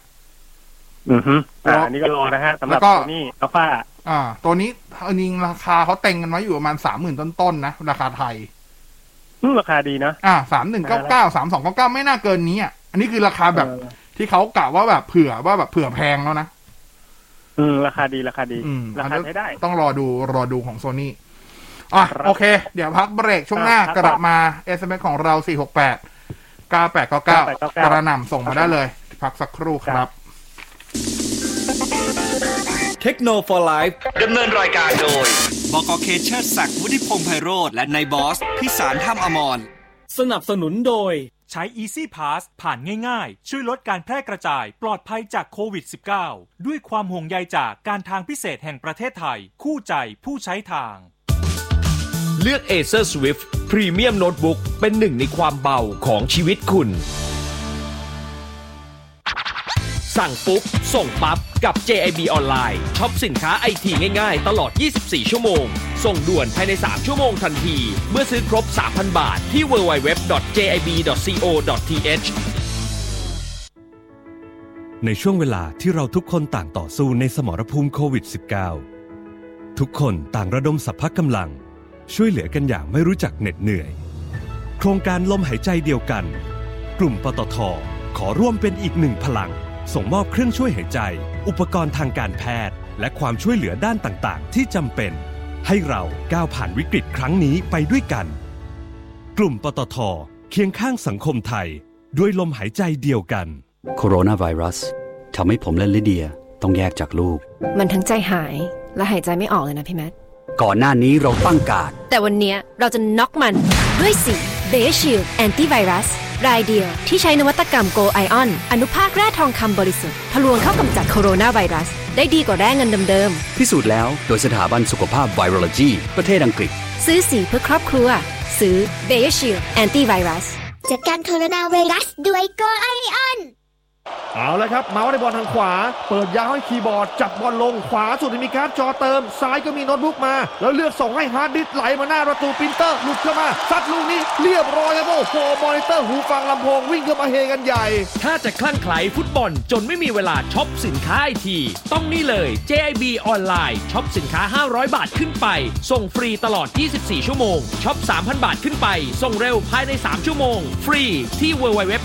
P: อือฮึอ่าอันนี้ก็รอนะฮะสำหรับ
O: แล้วก็
P: ตัวนี้อัลฟา
O: อ่า ตัวนี้จริงๆราคาเขาเต็งกันไว้อยู่ประมาณสามหมื่นต้นๆนะ ราคาไทย
P: อืมราคาดีนะ
O: อ่าสามหนึ่งเก้าเก้าสามสองเก้าเก้าไม่น่าเกินนี้อะ อันนี้คือราคาแบบ
P: เออ
O: ที่เขากะว่าแบบเผื่อว่าแบบเผื่อแพงแล้วนะ
P: อืม ราคาดีราคาดี
O: อืม
P: ราคาใช้ได้
O: ต้องรอดูรอดูของโซนี่อะโอเค เดี๋ยวพักเบรกช่วงหน้า
P: ครับ
O: กลับมา SMS ของเรา468 9899กระหน่ำส่งมาได้เลย พักสักครู่ครับ
C: เทคโนโลยีไลฟ์ดำเนินรายการโดย บกเคเชอร์ศักดิ์วุฒิพงษ์ไพโรธและนายบอส พิสารท่ามอมร
I: สนับสนุนโดย
J: ใช้ Easy Pass ผ่านง่ายๆ ช่วยลดการแพร่กระจายปลอดภัยจากโควิด -19 ด้วยความห่วงใยจากการทางพิเศษแห่งประเทศไทย คู่ใจผู้ใช้ทาง
K: เลือก Acer Swift Premium Notebook เป็นหนึ่งในความเบาของชีวิตคุณ สั่งปุ๊บ ส่งปั๊บ กับ JIB ออนไลน์ช็อปสินค้าไอทีง่ายๆ ตลอด 24 ชั่วโมง ส่งด่วนภายใน 3 ชั่วโมงทันที เมื่อซื้อครบ 3,000 บาทที่ www.jib.co.th
Q: ในช่วงเวลาที่เราทุกคนต่างต่อสู้ในสมรภูมิโควิด -19 ทุกคนต่างระดมสรรพกำลัง ช่วยเหลือกันอย่างไม่รู้จักเหน็ดเหนื่อย โครงการลมหายใจเดียวกัน กลุ่มปตทขอร่วมเป็นอีกหนึ่งพลัง ส่งมอบเครื่องช่วยหายใจ อุปกรณ์ทางการแพทย์ และความช่วยเหลือด้านต่างๆ ที่จำเป็น ให้เราก้าวผ่านวิกฤตครั้งนี้ไปด้วยกัน กลุ่มปตทเคียงข้างสังคมไทย ด้วยลมหายใจเดียวกัน
R: โคโรนาไวรัสทำให้ผมและลิเดียต้องแยกจากลูก
S: มันทั้งใจหายและหายใจไม่ออกเลยนะพี่แมท
R: ก่อนหน้านี้เราตั้งการ์ด
S: แต่วันเนี้ยเราจะน็อกมันด้วยสี Beger Shield Anti Virus รายเดียวที่ใช้นวัตกรรม Gold Ion อนุภาคแร่ทองคำบริสุทธิ์ทะลวงเข้ากำจัดโคโรนาไวรัส ได้ดีกว่าแร่เงินเดิม
R: พิสูจน์แล้วโดยสถาบันสุขภาพไวโรโลจีประเทศอังกฤษ
S: ๆซื้อสีเพื่อครอบครัว ซื้อ Beger Shield Anti Virus
T: จัดการโคโรนาไวรัสด้วย Gold Ion
U: เอาละครับ เมาส์ในบอลทางขวา เปิดยาวให้คีย์บอร์ด จับบอลลงขวาสุดมีการ์ดจอเติม ซ้ายก็มีโน้ตบุ๊กมา แล้วเลือกส่งให้ฮาร์ดดิสก์ไหลมาหน้าประตูปรินเตอร์หลุดเข้ามาซัดลูกนี้เรียบร้อยครับโอ้โหมอนิเตอร์หูฟังลำโพงวิ่งเข้ามาเฮกันใหญ่
K: ถ้าจะคลั่งไคล้ฟุตบอลจนไม่มีเวลาช็อปสินค้าไอที ต้องนี่เลย JIB ออนไลน์ช็อปสินค้า 500 บาทขึ้นไป ส่งฟรีตลอด 24 ชั่วโมงช็อป 3,000 บาทขึ้นไปส่งเร็วภายใน 3 ชั่วโมง ฟรีที่ www.jib.co.th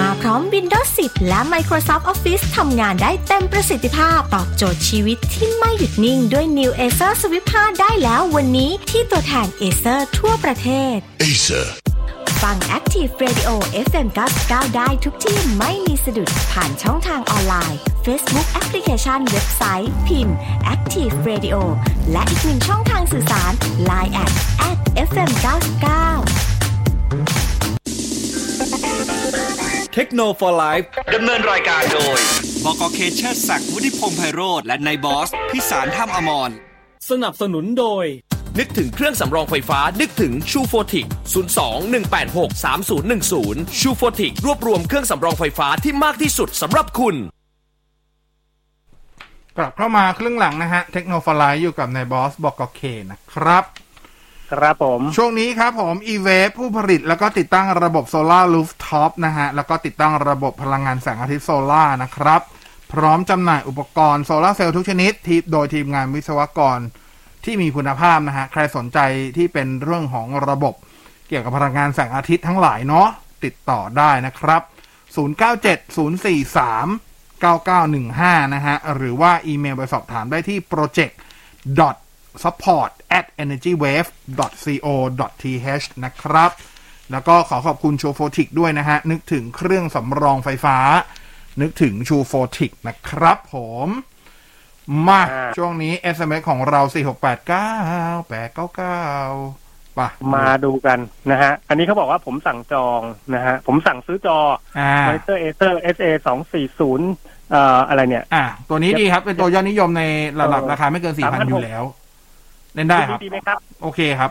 T: มาพร้อม Windows 10 และ Microsoft Office ทำงานได้เต็มประสิทธิภาพ ตอบโจทย์ชีวิตที่ไม่หยุดนิ่งด้วย New Acer Swift 5 ได้แล้ววันนี้ที่ตัวแทน Acer ทั่วประเทศ
L: Acer
T: ฟัง Active Radio FM 99ได้ทุกที่ไม่มีสะดุดผ่านช่องทางออนไลน์ Facebook แอปพลิเคชันเว็บไซต์ พิมพ์ Active Radio และอีกหนึ่งช่องทางสื่อสาร Line at at FM 99
C: เทคโนโลยีดำเนินรายการโดยบกเคเชอร์ศักดิ์วุฒิพงษ์ไพโรธและนายบอส พิสารท่ามอมร
I: สนับสนุนโดย
K: นึกถึงเครื่องสำรองไฟฟ้า นึกถึงชูโฟติก 02-186-3010 ชูโฟติกรวบรวมเครื่องสำรองไฟฟ้าที่มากที่สุดสำหรับคุณ
O: กลับเข้ามาครึ่งหลังนะฮะเทคโนโลยีอยู่กับนายบอสบอกกเคนะครับ
P: ครับผม
O: ช่วงนี้ครับผม e w a v e ผู้ผลิตแล้วก็ติดตั้งระบบ solar rooftop นะฮะ แล้วก็ติดตั้งระบบพลังงานแสงอาทิตย์โซลาร์นะครับ พร้อมจำหน่ายอุปกรณ์โซลาร์เซลล์ทุกชนิดทีโดยทีมงานวิศวกรที่มีคุณภาพนะฮะ ใครสนใจที่เป็นเรื่องของระบบเกี่ยวกับพลังงานแสงอาทิตย์ทั้งหลายเนาะติดต่อได้นะครับ 097043 9915 นะฮะ หรือว่าอีเมลไปสอบถามได้ที่ project support at energywave co th นะครับ แล้วก็ขอขอบคุณชูโฟติกด้วยนะฮะ นึกถึงเครื่องสำรองไฟฟ้า นึกถึงชูโฟติกนะครับผมมา
P: อ่า
O: ช่วงนี้ SMS ของเรา 4689 899ป่ะ
P: มาดูกันนะฮะ อันนี้เขาบอกว่าผมสั่งจองนะฮะ ผมสั่งซื้อจอ
O: อ่า
P: มอนิเตอร์ Acer SA สองสี่ศูนย์เอ่ออะไรเนี่ย
O: อะตัวนี้ดีครับ เป็นตัวยอดนิยมในระดับ
P: เออ
O: ราคาไม่เกิน 4,000
P: 3,600
O: อยู่แล้ว เล่นได้ครับ
P: ดีไหมครับ
O: โอเคครับ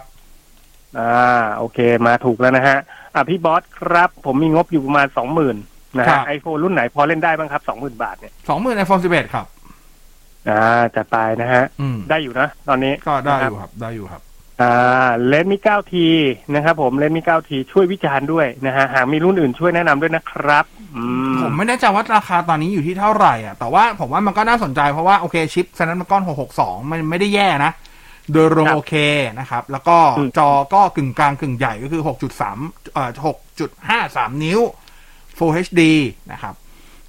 P: อ่า โอเค มาถูกแล้วนะฮะ อะพี่บอสครับ ผมมีงบอยู่ประมาณสองหมื่นนะ
O: ครั
P: ฮะ
O: บ
P: ไอโฟนรุ่นไหนพอเล่นได้บ้างครับสองหมื่นบาทเนี่ย
O: 20,000 iPhone 11ครับ
P: อ่าจัดไปนะฮะ
O: อืม
P: ได้อยู่นะ ตอนนี้
O: ก็ได้
P: นะ
O: อยู่ครับ ได้อยู่ครับ
P: อ่าเลนมีเก้าทีนะครับผมเลนมีเก้าทีช่วยวิจารณ์ด้วยนะฮะหากมีรุ่นอื่นช่วยแนะนำด้วยนะครับอืม
O: ผมไม่แน่ใจว่าราคาตอนนี้อยู่ที่เท่าไหร่อะแต่ว่าผมว่ามันก็น่าสนใจเพราะว่าโอเคชิป Snapdragon 662 มันไม่ได้แย่นะ โดยรวม
P: ครับ
O: โอเคนะครับ แล้วก็จอก็กึ่งกลางกึ่งใหญ่ก็คือ 6.3เอ่อ6.53 นิ้ว Full HD นะครับ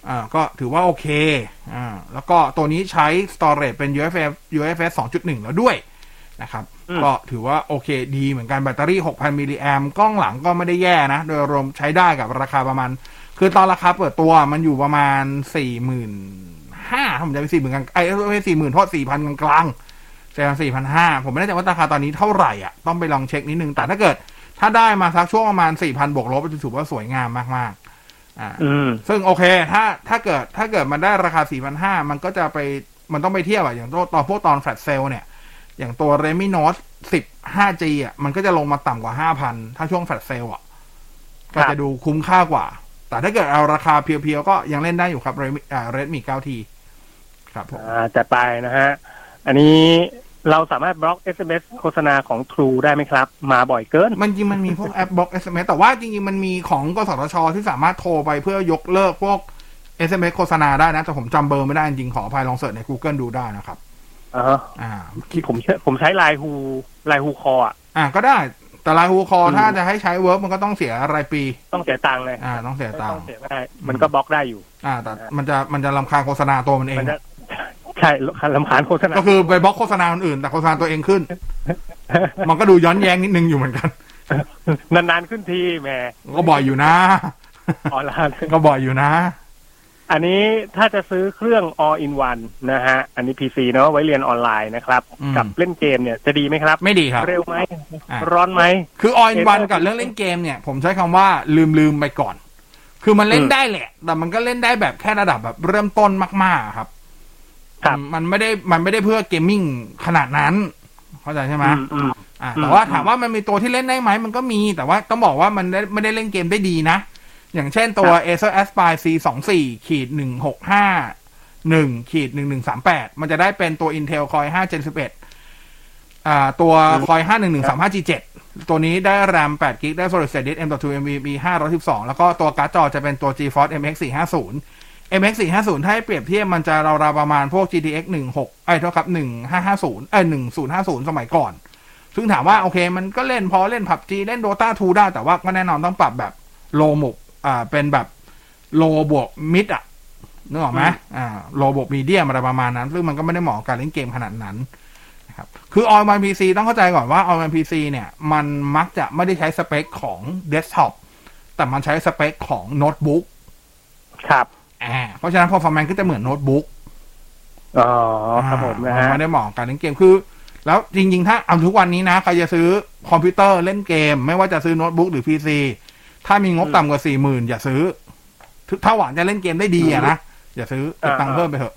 O: อ่าก็ถือว่าโอเคอ่าแล้วก็ตัวนี้ใช้ storage เป็น UFS UFS 2.1 แล้วด้วยนะครับ ก็ถือว่าโอเคดีเหมือนกันแบตเตอรี่ 6,000 มิลลิแอมกล้องหลังก็ไม่ได้แย่นะ โดยรวมใช้ได้กับราคาประมาณ คือตอนราคาเปิดตัวมันอยู่ประมาณ 45,000ผมจะไปสี่หมื่นกลางไอ้ไม่สี่หมื่นโทษ4,000กลางๆ แสดงสี่พันห้าผมไม่แน่ใจว่าราคาตอนนี้เท่าไหร่อะต้องไปลองเช็คนิดนึง แต่ถ้าเกิด ถ้าได้มาสักช่วงประมาณ4,000บวกลบจะถือว่าสวยงามมากๆอ่า
P: อืม
O: ซึ่งโอเค ถ้าถ้าเกิดถ้าเกิดมันได้ราคา4,500มันก็จะไปมันต้องไปเทียบอะอย่างตัวตอนพวกตอนแฟลชเซลเนี่ย อย่างตัว Redmi Note 10 5G อะมันก็จะลงมาต่ำกว่า5,000ถ้าช่วง flash sale อะก็จะดูคุ้มค่ากว่า แต่ถ้าเกิดเอาราคาเพียวๆ ก็ยังเล่นได้อยู่ครับ Redmi อ่า Redmi 9T ครับผม
P: อ่าจัดไปนะฮะ อันนี้เราสามารถบล็อก SMS โฆษณาของ True ได้ไหมครับ มาบ่อยเกิน
O: มันจริงมันมีพวกแอปบล็อก SMS แต่ว่าจริงๆ มันมีของกสทช ที่สามารถโทรไปเพื่อยกเลิกพวก SMS โฆษณาได้นะ แต่ผมจำเบอร์ไม่ได้จริงๆขออภัยลองเสิร์ชใน Google ดูได้นะครับ
P: อ่าฮะ
O: อ่า
P: ที่ผมใช้ผมใช้ LINE Who LINE Whoscall อะ
O: อ่าก็ได้แต่ LINE Whoscall อื
P: ม
O: ถ้าจะให้ใช้ work มันก็ต้องเสียรายปี
P: ต้องเสียตังค์เลย
O: อ่า ต้องเสียตังค์
P: ต้องเสียไม่ได้ มันก็บล็อกได้อยู่
O: อ่า แต่มันจะมันจะรำคาญโฆษณาตัวมันเอง
P: มันจะ ใช่รำคาญโฆษณา
O: ก็คือไปบล็อกโฆษณาคนอื่น แต่โฆษณาตัวเองขึ้น มันก็ดูย้อนแย้งนิดนึงอยู่เหมือนกัน
P: นานๆขึ้นทีแหม
O: ก็บ่อยอยู่นะ
P: ออนไลน์
O: ก็บ่อยอยู่นะ
P: อันนี้ถ้าจะซื้อเครื่อง all in one นะฮะ อันนี้ PC เนาะไว้เรียนออนไลน์นะครับ
O: อืม
P: กับเล่นเกมเนี่ยจะดีไหมครับ
O: ไม่ดีครับ
P: เร็วไหม
O: อะ
P: ร้อนไหม
O: คือออยวันกับเรื่องเล่นเกมเนี่ย ผมใช้คำว่าลืมลืมไปก่อน คือมันเล่น
P: อืม
O: ได้แหละ แต่มันก็เล่นได้แบบแค่ระดับแบบเริ่มต้นมากๆครับ
P: ครับ
O: อื มมันไม่ได้มันไม่ได้เพื่อเกมมิ่งขนาดนั้น เข้าใจใช่ไหม
P: อืมอืม
O: อ่า
P: อืม
O: แต่ว่าถามว่ามันมีตัวที่เล่นได้ไหมมันก็มี แต่ว่าต้องบอกว่ามันได้ไม่ได้เล่นเกมได้ดีนะ อย่างเช่นตัว Acer Aspire C 2 4ขีด1 6 5 1ขีด1 1 3 8มันจะได้เป็นตัว Intel Core 5 Gen 11อ่าตัว Core 5 1 1 3 5 G 7ตัวนี้ได้ RAM 8 g b ได้ Solid State Disk M.2 MVB 512 แล้วก็ตัวการ์ดจอจะเป็นตัว GeForce MX 450 MX 450 ถ้าให้เปรียบเทียบมันจะราวๆประมาณพวก GTX 16ไอ้ยเท่ากับ 1550 เอ้ย1050 สมัยก่อน ซึ่งถามว่าโอเค มันก็เล่นพอเล่น PUBG เล่น Dota 2 ได้ แต่ว่าก็แน่นอนต้องปรับแบบlow บวกอ่าเป็นแบบ low บวก mid อะนึกออกไหมอ่า low บวก medium อะไรประมาณนั้น ซึ่งมันก็ไม่ได้เหมาะกับการเล่นเกมขนาดนั้นนะครับคือ All-in-One PC ต้องเข้าใจก่อนว่า All-in-One PC เนี่ย มันมักจะไม่ได้ใช้สเปคของเดสก์ท็อปแต่มันใช้สเปคของโน้ตบุ๊ก
P: ครับ
O: อ่าเพราะฉะนั้น performance ก็จะเหมือนโน้ตบุ๊ก
P: อ๋อครับผมนะ
O: อ่า
P: ฮะ
O: ไม่ได้เหมาะกับการเล่นเกมคือ แล้วจริง ๆ ถ้าเอาทุกวันนี้นะใครจะซื้อคอมพิวเตอร์เล่นเกม ไม่ว่าจะซื้อโน้ตบุ๊กหรือพีซีถ้ามีงบต่ำกว่าสี่หมื่นอย่าซื้อถ้าหวังจะเล่นเกมได้ดีอะนะอย่าซื้อเก็บตังค์เพิ่มไปเถอะ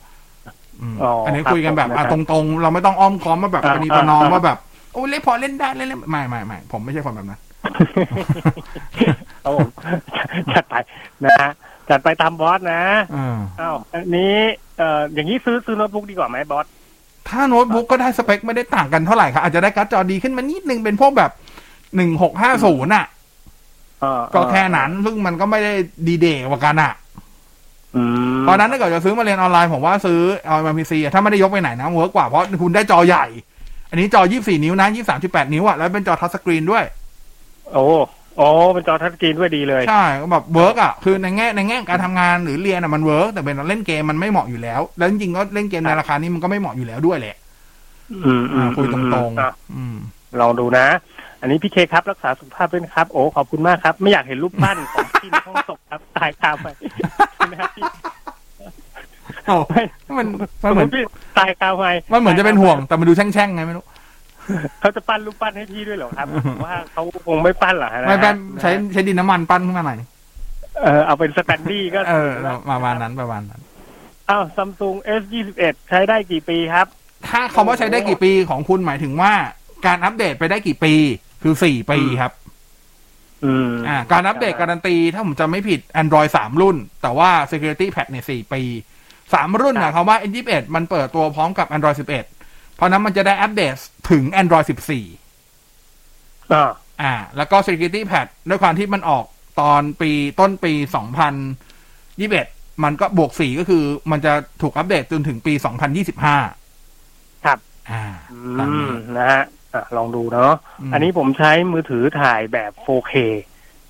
O: ม
P: อ๋ออั
O: อันนี้
P: ครับ
O: คุยกันแบบ
P: ผม
O: อะ
P: นะครับ
O: ตรงๆ เราไม่ต้องอ้อมค้อมมาแบบ
P: อ่า
O: ประนีประนอม
P: อ่า
O: ว่าแบบโอ้ยเล่นพอเล่นได้เล่นเล่นไม่ไม่ไม่ผมไม่ใช่คนแบบนั้น
P: ครับผมจัดไปนะฮะ จัดไปตามบอสนะ
O: อ่า
P: อ้าวอันนี้เอ่ออย่างนี้ซื้อซื้อโน้ตบุ๊กดีกว่าไหมบอส
O: ถ้าโน้ตบุ๊กก็ได้สเปคไม่ได้ต่างกันเท่าไหร่ครับอาจจะได้การ์ดจอดีขึ้นมานิดนึงเป็นพวกแบบหนึ่งหกห้าศูนย์อะ
P: เอ่อ
O: ก็แค่นั้นซึ่งมันก็ไม่ได้ดีเด่กว่ากันอะ
P: อืม
O: เพราะฉะนั้นถ้าเกิดจะซื้อมาเรียนออนไลน์ผมว่าซื้อเอามา PC ถ้าไม่ได้ยกไปไหนนะ work กว่าเพราะคุณได้จอใหญ่ อันนี้จอ24นิ้วนะ23.8นิ้วอะแล้วเป็นจอ touchscreen ด้วย
P: โอ้ โอ้เป็นจอ touchscreen ด้วยดีเลย
O: ใช่ก็แบบ work อะคือในแง่ในแง่การทำงานหรือเรียนอะมัน work แต่เป็นเล่นเกมมันไม่เหมาะอยู่แล้ว แล้วจริงๆก็เล่นเกมในราคานี้มันก็ไม่เหมาะอยู่แล้วด้วยแหละ
P: อืมอืม
O: คุยตรง
P: อะ
O: ๆอืม
P: ลองดูนะ อันนี้พี่เคครับรักษาสุขภาพด้วยนะครับ โอ้ขอบคุณมากครับ ไม่อยากเห็นรูปปั้นของพี่ในห้องศพครับตายคาไปนะครับพี่
O: โอ้มันมันเหมือน
P: พี่ตายคาไป
O: มันเหมือนจะเป็นห่วงแต่มันดูแช่งๆไงไม่รู้
P: เขาจะปั้นรูปปั้นให้พี่ด้วยเหรอครับผมว่าเขาคงไม่ปั้นหรอกนะ
O: ไม่เป็นใช้ใช้ดินน้ำมันปั้นขึ้นมาหน่อย
P: เออเอาเป็นสแตนดี้ก็
O: เออประมาณนั้นประมาณนั้น
P: อ้าวซัมซุง S ยี่สิบเอ็ดใช้ได้กี่ปีครับ
O: ถ้าคำว่าใช้ได้กี่ปีของคุณหมายถึงว่า การอัปเดตไปได้กี่ปี คือสี่ปีครับ
P: อืม
O: อ่าการอัปเดตการันตี ถ้าผมจำไม่ผิด Android สามรุ่น แต่ว่า Security Patch เนี่ยสี่ปีสามรุ่นนะคำว่า N 2 1มันเปิดตัวพร้อมกับ Android 11เพราะนั้นมันจะได้อัปเดตถึง Android 14
P: อ่า
O: อ่า แล้วก็ Security Patch ด้วยความที่มันออกตอนปีต้นปี 2021 มันก็บวกสี่ก็คือมันจะถูกอัปเดตจนถึงปี 2025
P: ครับ
O: อ่า
P: อื
O: ตามนี้
P: มนะฮะอะลองดูเนาะ
O: อืม
P: อันนี้ผมใช้มือถือถ่ายแบบ 4K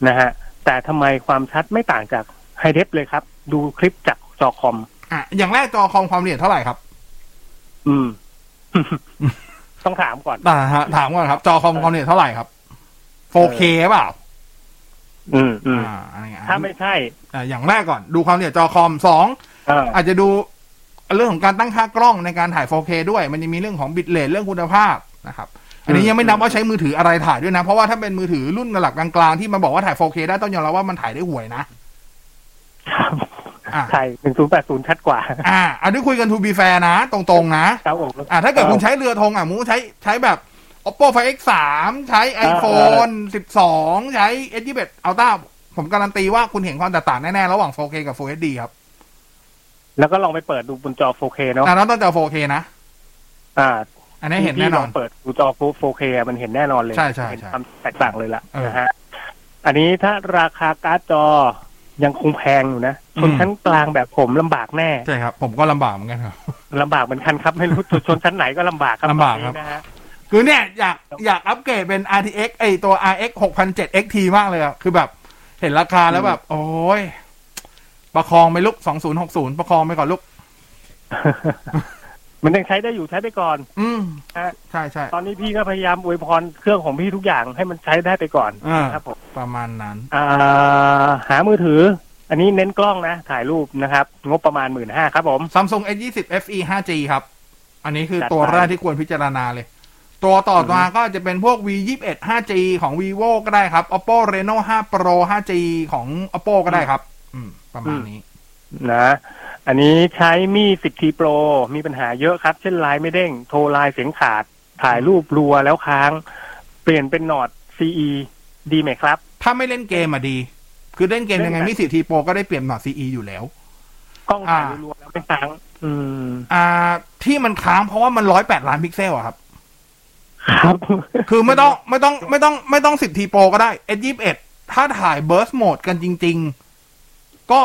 P: นะฮะ แต่ทำไมความชัดไม่ต่างจากไฮเดฟเลยครับ ดูคลิปจากจอคอม
O: อะ อย่างแรกจอคอมความละเอียดเท่าไหร่ครับ
P: อืม ต้องถามก่อน
O: อ่าฮะถามก่อนครับ จอคอมความละเอียดเท่าไหร่ครับ 4K เปล่า
P: อืมอืม
O: อ่าอะไรเงี้ย
P: ถ้าไม่ใช่
O: อ่าอย่างแรกก่อนดูความละเอียดจอคอมสอง
P: เออ
O: อาจจะดูเรื่องของการตั้งค่ากล้องในการถ่าย 4K ด้วย มันจะมีเรื่องของบิตเรทเรื่องคุณภาพนะครับ อันนี้ยังไม่นับว่าใช้มือถืออะไรถ่ายด้วยนะ เพราะว่าถ้าเป็นมือถือรุ่นระดับกลางๆที่มันบอกว่าถ่าย 4K ได้ต้องยอมรับว่ามันถ่ายได้ห่วยนะ
P: ใช่หนึ่งศูนย์แปดศูนย์ชัดกว่า
O: อ่า อันนี้คุยกัน to be fair นะ ตรงๆ นะ
P: ครับผม
O: อ่าถ้าเกิดคุณใช้เรือธงอะมึงก็ใช้ใช้แบบ oppo find x 3ใช้ iphone 12ใช้ s 2 1 ultra ผมการันตีว่าคุณเห็นความแตกต่างแน่ ๆ ระหว่าง 4K กับ Full HD ครับ
P: แล้วก็ลองไปเปิดดูบนจอ 4K เนาะ
O: อ่านั้นต้องจอ 4K นะ
P: อ่า
O: อันนี้เห็นแน่นอน
P: พี่ลงเปิดดูจอ 4K อะมันเห็นแน่นอนเลย
O: ใช่ใช่
P: เห็น
O: ใช่
P: ความแตกต่างเลยล่ะ
O: เออ
P: นะฮะ อันนี้ถ้าราคาการ์ดจอ ยังคงแพงอยู่นะ
O: อืม
P: ชนชั้นกลางแบบผมลำบากแน่
O: ใช่ครับ ผมก็ลำบากเหมือนกันครับ
P: ลำบากเหมือนกันครับไม่รู้ชนชั้นไหนก็ลำบากครับ
O: ลำบาก
P: ตอน
O: ครับ
P: นี้นะฮะ
O: คือเนี่ยอยากอยากอัปเกรดเป็น RTX ไอตัว RX 6007 XT มากเลยอะคือแบบเห็นราคาแล้วแบบ โอ้ยประคองไปลุก2060 ประคองไปก่อนลุก
P: มันยังใช้ได้อยู่ใช้ไปก่อน
O: อืม
P: ฮะ
O: ใช่ใช่
P: ตอนนี้พี่ก็พยายามอวยพรเครื่องของพี่ทุกอย่างให้มันใช้ได้ไปก่อน
O: อ่า
P: ครับผม
O: ประมาณนั้น
P: อ่าหามือถือ อันนี้เน้นกล้องนะ ถ่ายรูปนะครับ งบประมาณหมื่นห้าครับผม
O: Samsung S20 FE 5G ครับ อันนี้คือ
P: จัด
O: ตัว
P: ไป
O: แรกที่ควรพิจารณาเลย ตัวต่อมาก็จะเป็นพวก V21 5G ของ vivo ก็ได้ครับ Oppo Reno 5 Pro 5G ของ Oppo ก็ได้ครับ อืม ประมาณนี้
P: นะ อันนี้ใช้มีสิบทีโปรมีปัญหาเยอะครับ เช่นไลน์ไม่เด้ง โทรไลน์เสียงขาด ถ่ายรูปรัวแล้วค้าง เปลี่ยนเป็นหนอด CE ดีไหมครับ
O: ถ้าไม่เล่นเกมอะดี คือเล่นเกมยังไง
P: เล่นแบบ
O: มิสิทีโปรก็ได้เปรียบหนอด CE อยู่แล้ว
P: กล้องถ่าย
O: อ่า
P: รัวๆแล้วไม่ค้าง อืม
O: อ่า ที่มันค้างเพราะว่ามันร้อยแปดล้านพิกเซลอะครับ
P: ครับ
O: คือไม่ต้องไม่ต้องไม่ต้องไม่ต้อง10T Pro ก็ได้ S21 ถ้าถ่าย burst mode กันจริง ๆ ก็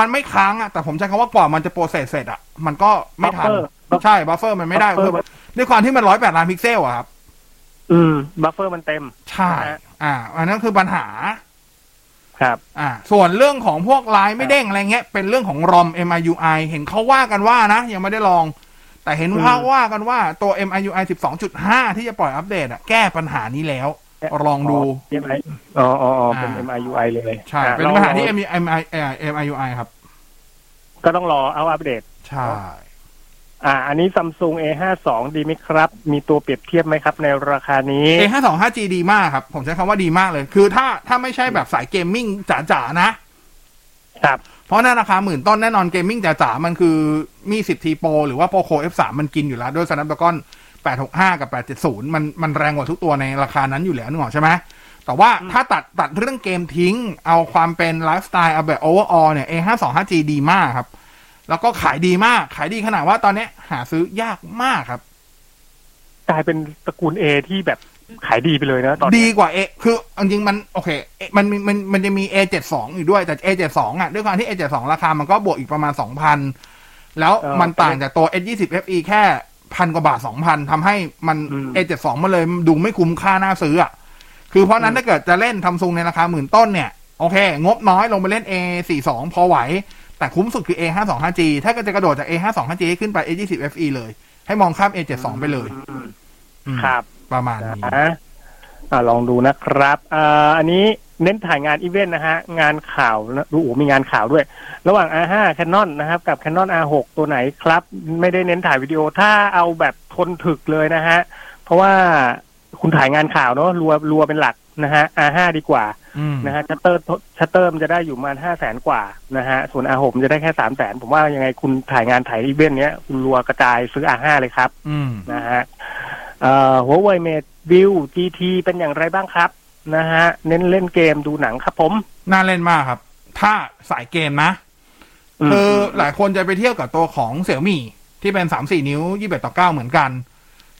O: มันไม่ค้างอะแต่ผมใช้คำว่ากว่ามันจะ process เสร็จอะมันก็ไม่ทัน
P: Buffer
O: ใช่ buffer มันไม่ได้
P: Buffer
O: คือด้วยความที่มันร้อยแปดล้านพิกเซลอะครับ
P: อืม buffer มันเต็ม
O: ใช่ อ่า อันนั้นคือปัญหา
P: ครับ
O: อ่า ส่วนเรื่องของพวกไลน์ไม่เด้งอะไรเงี้ย เป็นเรื่องของ ROM MIUI เห็นเขาว่ากันว่านะ ยังไม่ได้ลอง แต่เห็นว่าว่ากันว่าตัว MIUI 12.5 ที่จะปล่อยอัปเดตอะแก้ปัญหานี้แล้ว ลองดู
P: ใช่ไหมอ๋ออ๋ออ๋อเป็น
O: อ่า
P: MIUI เลย
O: ใช่
P: อะ
O: เป็น
P: ลอง
O: ปัญหาที่
P: ลอง
O: MIUI เอ่อ MIUI ครับ
P: ก็ต้องรอเอาอัปเดต
O: ใช่
P: อ่า อันนี้ซัมซุง A52 ดีไหมครับ มีตัวเปรียบเทียบไหมครับ ในราคานี้
O: A52 5G ดีมากครับ ผมใช้คำว่าดีมากเลย คือถ้าถ้าไม่ใช่แบบสาย gaming จ๋าๆ นะ
P: ครับ
O: เพราะในราคาหมื่นต้นแน่นอน gaming จ๋าๆ มันคือมี 10T Pro หรือว่า Poco F3 มันกินอยู่แล้วด้วย Snapdragon 865 กับ 870 มันมันแรงกว่าทุกตัวในราคานั้นอยู่แล้วนึกออกใช่ไหมแต่ว่าถ้าตัดตัดเรื่องเกมทิ้ง เอาความเป็นไลฟ์สไตล์เอาแบบ overall เนี่ย A52 5G ดีมากครับ แล้วก็ขายดีมาก ขายดีขนาดว่าตอนนี้หาซื้อยากมากครับ
P: กลายเป็นตระกูล A ที่แบบขายดีไปเลยนะตอนนี้
O: ดีกว่าเอคือจริงๆมันโอเคเอมันมีมันมันจะมี A72 อีกด้วยแต่ A72 อะด้วยความที่ A72 ราคามันก็บวกอีกประมาณ 2,000 แล้ว
P: เออ
O: มันต่างจากตัว S20 FE แค่ พันกว่าบาท2,000ทำให้มัน A72 มันเลยดูไม่คุ้มค่าน่าซื้ออะคือเพราะนั้นถ้าเกิดจะเล่นทำซุงในราคาหมื่นต้นเนี่ย โอเค งบน้อยลงไปเล่น A42 พอไหว แต่คุ้มสุดคือ A52 5G ถ้าก็จะกระโดดจาก A52 5G ขึ้นไป A20 FE เลย ให้มองข้าม A72 ไปเลยอืม
P: ครับ
O: ประมาณนี้
P: อะอ่าลองดูนะครับอ่าอันนี้ เน้นถ่ายงานอีเวนต์นะฮะ งานข่าวนะดูโอ้มีงานข่าวด้วย ระหว่าง R5 Canon นะครับ กับ Canon R6 ตัวไหนครับ ไม่ได้เน้นถ่ายวิดีโอถ้าเอาแบบทนถึกเลยนะฮะ เพราะว่าคุณถ่ายงานข่าวเนอะรัวรัวเป็นหลักนะฮะ R5 ดีกว่า
O: อืม
P: นะฮะชัตเตอร์ชัตเตอร์มันจะได้อยู่ประมาณห้าแสนกว่านะฮะส่วน R6 มันจะได้แค่สามแสนผมว่ายังไงคุณถ่ายงานถ่ายอีเวนต์เนี้ยคุณรัวกระจายซื้อ R5 เลยครับ
O: อืม
P: นะฮะเอ่อหัวไวเมดวิว GT เป็นอย่างไรบ้างครับ นะฮะ เน้นเล่นเกมดูหนังครับผม
O: น่าเล่นมากครับ ถ้าสายเกมนะ
P: อืม
O: คือหลายคนจะไปเทียบกับตัวของ Xiaomiที่เป็นสามสี่นิ้วยี่สิบต่อเก้าเหมือนกัน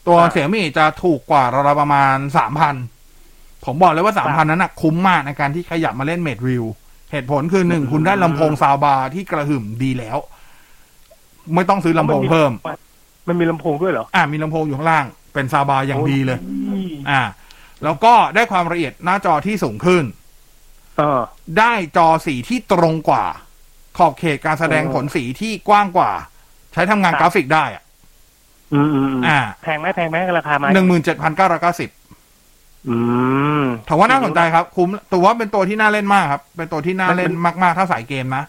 O: ตัว Xiaomi จะถูกกว่าเราวๆประมาณสามพันผมบอกเลยว่าสามพันนั้นนะคุ้มมากในการที่ขยับมาเล่น MateView เหตุผลคือหนึ่งคุณได้ลำโพง soundbar ที่กระหึ่มดีแล้ว ไม่ต้องซื้อลำโพงเพิ่ม
P: มันมีลำโพงด้วยเหรอ
O: อ่ามีลำโพงอยู่ข้างล่าง เป็น soundbar อย่างดีเลย อ่า แล้วก็ได้ความละเอียดหน้าจอที่สูงขึ้น
P: เออ
O: ได้จอสีที่ตรงกว่า ขอบเขตการแสดงผลสีที่กว้างกว่า ใช้ทำงานกราฟิกได้อะ
P: อืมอืมอืม
O: อ่า
P: แพงไหมแพงไหมราคาไหม
O: หนึ่งหมื่นเจ็ดพันเก้าร้อยเก้าสิบ
P: อืม
O: ถือว่าน่าสนใจครับ คุ้มตัวว่าเป็นตัวที่น่าเล่นมากครับ เป็นตัวที่น่าเล่นมากๆ ถ้าสายเกมนะ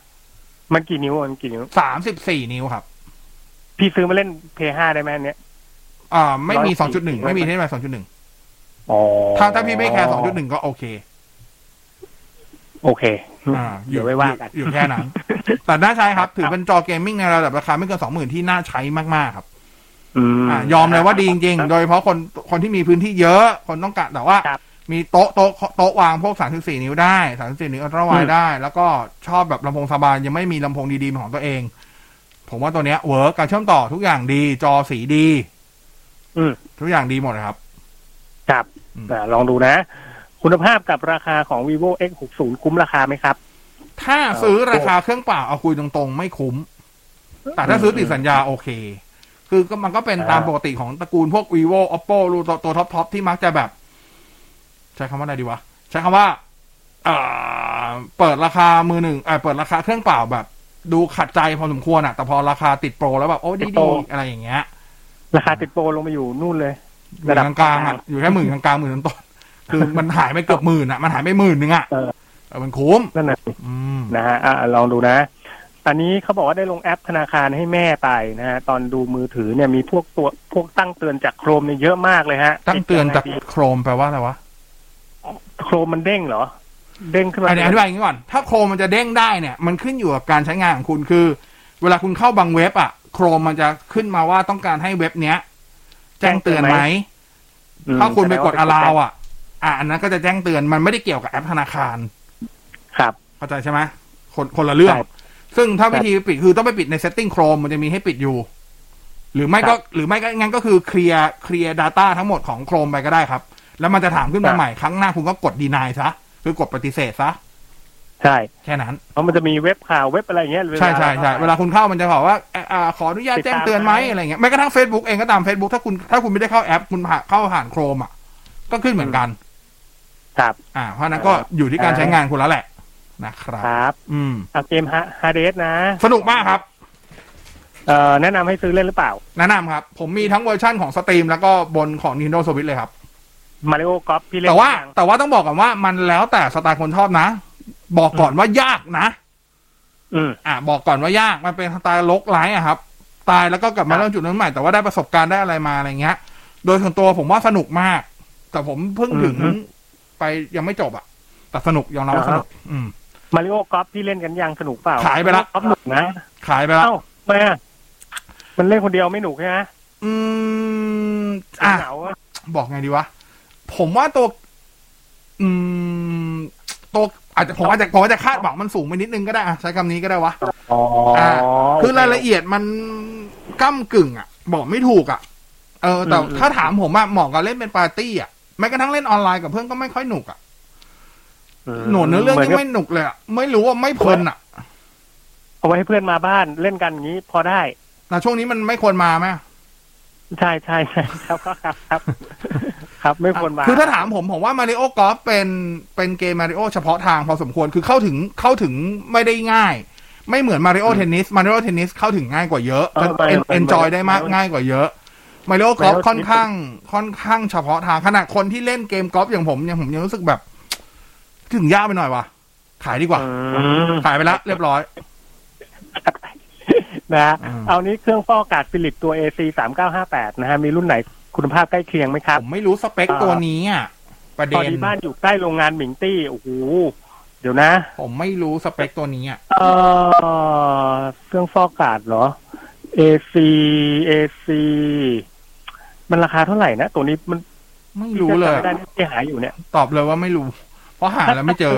P: มันกี่นิ้วมันกี่นิ้ว
O: สามสิบสี่นิ้วครับ
P: พี่ซื้อมาเล่นเพย์ห้าได้ไหมอันเนี้ย
O: อ่า ไม่มี
P: 104
O: สองจุดหนึ่งไม่มีที่ไหนสองจุดหนึ่ง
P: อ๋อ
O: ถ้าถ้าพี่ไม่แคร์สองจุดหนึ่งก็โอเค
P: โอเค
O: อ่า
P: เดี๋ยวไว้ว่ากัน
O: อยู่แค่นั้น แต่น่าใช้ครับ ถือเป็นจอ gaming ในระดับราคาไม่เกินสองหมื่นที่น่าใช้มากๆครับ
P: อืม
O: อ่ายอมเลยว่าดีจริงๆ โดยเฉพาะคนคนที่มีพื้นที่เยอะคนต้องการแต่ว่า มีโต๊ะโต๊ะโต๊ะวางพวกสามสิบสี่นิ้วได้สามสิบสี่นิ้ว ultrawide
P: อืม
O: ได้ แล้วก็ชอบแบบลำโพงสบายยังไม่มีลำโพงดีๆเป็นของตัวเอง ผมว่าตัวเนี้ย work การเชื่อมต่อทุกอย่างดี จอสีดี
P: อืม
O: ทุกอย่างดีหมดเลยครับ
P: ครับอ่าลองดูนะ คุณภาพกับราคาของ vivo x 6 0คุ้มราคาไหมครับ
O: ถ้าซื้อราคาเครื่องเปล่าเอาคุยตรงๆ ไม่คุ้ม แต่ถ้าซื้อติดสัญญาโอเค คือก็มันก็เป็นตามปกติของตระกูลพวก vivo oppo รูตัวตัว top top ที่มักจะแบบ ใช้คำว่าอะไรดีวะ ใช้คำว่าเอ่อเปิดราคามือหนึ่งเออเปิดราคาเครื่องเปล่าแบบ ดูขัดใจพอสมควรอะแต่พอราคาติดโปรแล้วแบบ โอ้ดี
P: ติดโป
O: ดี
P: ร
O: อะไรอย่างเงี้ย
P: ราคาติดโปรลงมาอยู่นู่นเลย
O: อยู่กลางๆอะอยู่แค่หมื่นกลางๆหมื่นต้นๆคือมันหายไปเกือบหมื่นอะมันหายไปหมื่นนึงอะ
P: เออ
O: เออมันคุ้ม
P: นั่นแหละ
O: อืม
P: นะฮะอะลองดูนะ อันนี้เขาบอกว่าได้ลงแอปธนาคารให้แม่ไปนะฮะตอนดูมือถือเนี่ยมีพวกตัวพวกตั้งเตือนจากโครมเนี่ยเยอะมากเลยฮะ
O: ตั้งเตือนจากโครมแปลว่าอะไรวะ
P: โครมมันเด้งเหรอ เด้งขึ้นมา
O: อันนี้อธิบายอย่างนี้ก่อน ถ้าโครมมันจะเด้งได้เนี่ย มันขึ้นอยู่กับการใช้งานของคุณคือ เวลาคุณเข้าบางเว็บอะโครมมันจะขึ้นมาว่าต้องการให้เว็บเนี้ย แจ้งเตือนไหม
P: อืม
O: ถ้าคุณไปกด
P: แส
O: อ
P: ดงว่า
O: allow อะ อะอันนั้นก็จะแจ้งเตือนมันไม่ได้เกี่ยวกับแอปธนาคาร
P: ครับ
O: เข้าใจใช่ไหมคนคนละเรื่อง
P: ใช่
O: ซึ่งถ้าวิธีปิดคือต้องไปปิดใน setting Chrome มันจะมีให้ปิดอยู่ หรือไม่ก็หรือไม่ก็งั้นก็คือเคลียร์เคลียร์ data ทั้งหมดของ Chrome ไปก็ได้ครับ แล้วมันจะถามขึ้นมาใหม่ครั้งหน้าคุณก็กด deny ซะ คือกดปฏิเสธซะ
P: ใช่
O: แค่นั้น
P: เพราะมันจะมีเว็บข่าวเว็บอะไรอย่างเงี้ย
O: ใช่ใช่ใช่เวลาคุณเข้ามันจะบอกว่าเอ่ออ่าขออนุญาตแจ้งเตือนไหมอะไรเงี้ยแม้กระทั่ง Facebook เองก็ตาม Facebook ถ้าคุณถ้าคุณไม่ได้เข้าแอป คุณผ่าเข้าผ่าน Chrome อะ ก็ขึ้นเหมือนกัน
P: ครับ
O: อ่า เพราะฉะนั้นก็อยู่ที่การใช้งานคุณแล้วแหละนะครับ
P: ครับ
O: อืม
P: เอาเกม Hades นะ
O: สนุกมากครับ
P: เอ่อแนะนำให้ซื้อเล่นหรือเปล่า
O: แนะนำครับ ผมมีทั้งเวอร์ชั่นของ Steam แล้วก็บนของ Nintendo Switch เลยครับ
P: Mario Golf พี่เล่น
O: แต่ว่า
P: ยัง
O: แต่ว่าต้องบอกก่อนว่ามันแล้วแต่สไตล์คนชอบนะ บอกก่อนว่ายากนะ
P: อืม
O: อ่าบอกก่อนว่ายากมันเป็นสไตล์ roguelite อะครับ ตายแล้วก็กลับมาเริ่มจุดนั้นใหม่แต่ว่าได้ประสบการณ์ได้อะไรมาอะไรเงี้ย โดยส่วนตัวผมว่าสนุกมาก แต่ผมเพิ่งถึง
P: อือฮึ
O: ไปยังไม่จบอะแต่สนุกยอมรับว่าสนุกอืม
P: Mario Golf พี่เล่นกันยังสนุกเปล่า
O: ขายไปละ
P: กอฟหนุกนะ
O: ขายไปแล้ว
P: เอ้าทำไมอะมันเล่นคนเดียวไม่หนุกใช่ไหม
O: อืมอะ
P: เหงาอะ
O: บอกไงดีวะ ผมว่าตัว อืมตัว อาจจะผมอาจจะผมอาจจะคาดหวังมันสูงไปนิดนึงก็ได้อะใช้คำนี้ก็ได้วะ
P: อ๋อ
O: อ่า
P: โคื
O: อรายละเอียดมันก้ากึ่งอะ บอกไม่ถูกอะ เออ แต่
P: อืมอืม
O: ถ้าถามผมอะเหมาะกับเล่นเป็นปาร์ตี้อะแม้กระทั่งเล่นออนไลน์กับเพื่อนก็ไม่ค่อยหนุกอะ
P: ม
O: หนวดเนื้อเรื่อง
P: หมื
O: ยัง
P: กับ
O: ไม่หนุกเลยอะไม่รู้ว่าไม่เพลินอะ
P: เอาไว้ให้เพื่อนมาบ้านเล่นกันอย่างนี้พอได้
O: แต่ช่วงนี้มันไม่ควรมาไหม
P: ใช่ใช่ใช่ครับครับ ครับครับครับ ไม่ควรมา
O: คือถ้าถามผมผมว่า Mario Golf เป็นเป็นเกมมาริโอเฉพาะทางพอสมควรคือเข้าถึงเข้าถึงไม่ได้ง่าย ไม่เหมือน Mario Tennis Mario Tennis เข้าถึงง่ายกว่าเยอะ
P: เออไป
O: เอ็น
P: ไป
O: enjoy
P: ไป
O: ได้มาก
P: ไป
O: ง่ายกว่าเยอะมาริโอกอล์ฟ
P: Mario
O: ค่อนข้างค่อนข้างเฉพาะทางขนาดคนที่เล่นเกมกอล์ฟอย่างผมยังผมยังรู้สึกแบบ ถึงยากไปหน่อยว่ะขายดีกว่า
P: ม
O: ขายไปแล้วเรียบร้อย
P: นะฮะเอานี้เครื่องฟอกอากาศฟิลิปตัว AC สามเก้าห้าแปดนะฮะ มีรุ่นไหน คุณภาพใกล้เคียงไหมครับ
O: ผมไม่รู้สเปคตัวนี้อะประ
P: พ
O: เด็
P: อนดีบ้านอยู่ใกล้โรงงานหมิงตี้โอ้โหเดี๋ยวนะ
O: ผมไม่รู้สเปคตัวนี้อะ
P: เออเครื่องฟอกอากาศเหรอ AC AC มันราคาเท่าไหร่นะ ตัวนี้มัน
O: ไม่รู้เลย
P: ไม่ได้ที่หาอยู่เนี่ย
O: ตอบเลยว่าไม่รู้ เพราะหาแล้วไม่เจอ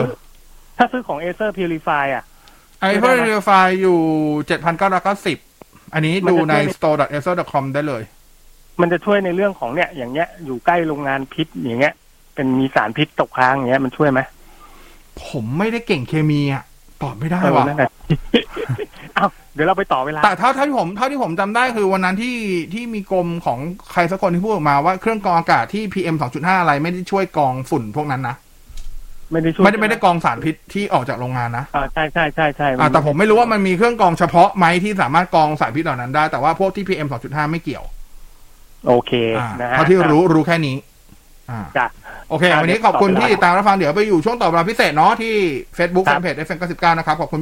P: ถ้าซื้อของ Acer Purify อะ
O: ไอ
P: ไม่
O: เพื่
P: ได้
O: อ
P: นะ
O: เรียไฟอยู่เจ็ดพันเก้าร้อยเก้าสิบอันนี้
P: มัน
O: ดู
P: จะ
O: ใน
P: ช่วย
O: store.acer.com ได้เลย
P: มันจะช่วยในเรื่องของเนี่ย อย่างเงี้ย อยู่ใกล้โรงงานพิษอย่างเงี้ย เป็นมีสารพิษตกค้างอย่างเงี้ยมันช่วยไหม
O: ผมไม่ได้เก่งเคมีอะตอบไม่ได้
P: เออ
O: ว่ะ
P: นั่นแหละเอ้าเดี๋ยวเราไปต่อเวลา
O: แต่เท่าเท่าที่ผมเท่าที่ผมจำได้คือวันนั้นที่ที่มีกรมของใครสักคนที่พูดออกมาว่าเครื่องกรองอากาศที่ PM 2.5อะไรไม่ได้ช่วยกรองฝุ่นพวกนั้นนะ
P: อไม่ได้ช่วย
O: ไม่ได้ไม่ได้กรองสารพิษที่ออกจากโรงงานนะ
P: อ่าใช่ใช่ใช่ใช่
O: อ่าแต่ผมไม่รู้ว่ามันมีเครื่องกรองเฉพาะไหมที่สามารถกรองสารพิษเหล่านั้นได้แต่ว่าพวกที่ PM 2.5ไม่เกี่ยว
P: โอเค
O: อ่า
P: นะฮะ
O: เท่าที่รู้รู้แค่นี้อ่า
P: จ้ะ
O: โอเค
P: อ่า
O: วันนี้
P: เดี๋ยว
O: ขอบคุณ
P: ตอบเวลา
O: ที่ติดตามรับฟังเดี๋ยวไปอยู่ช่วงตอบเวลาพิเศษเนาะที่ Facebook Fanpage FM 99นะครับขอบคุณ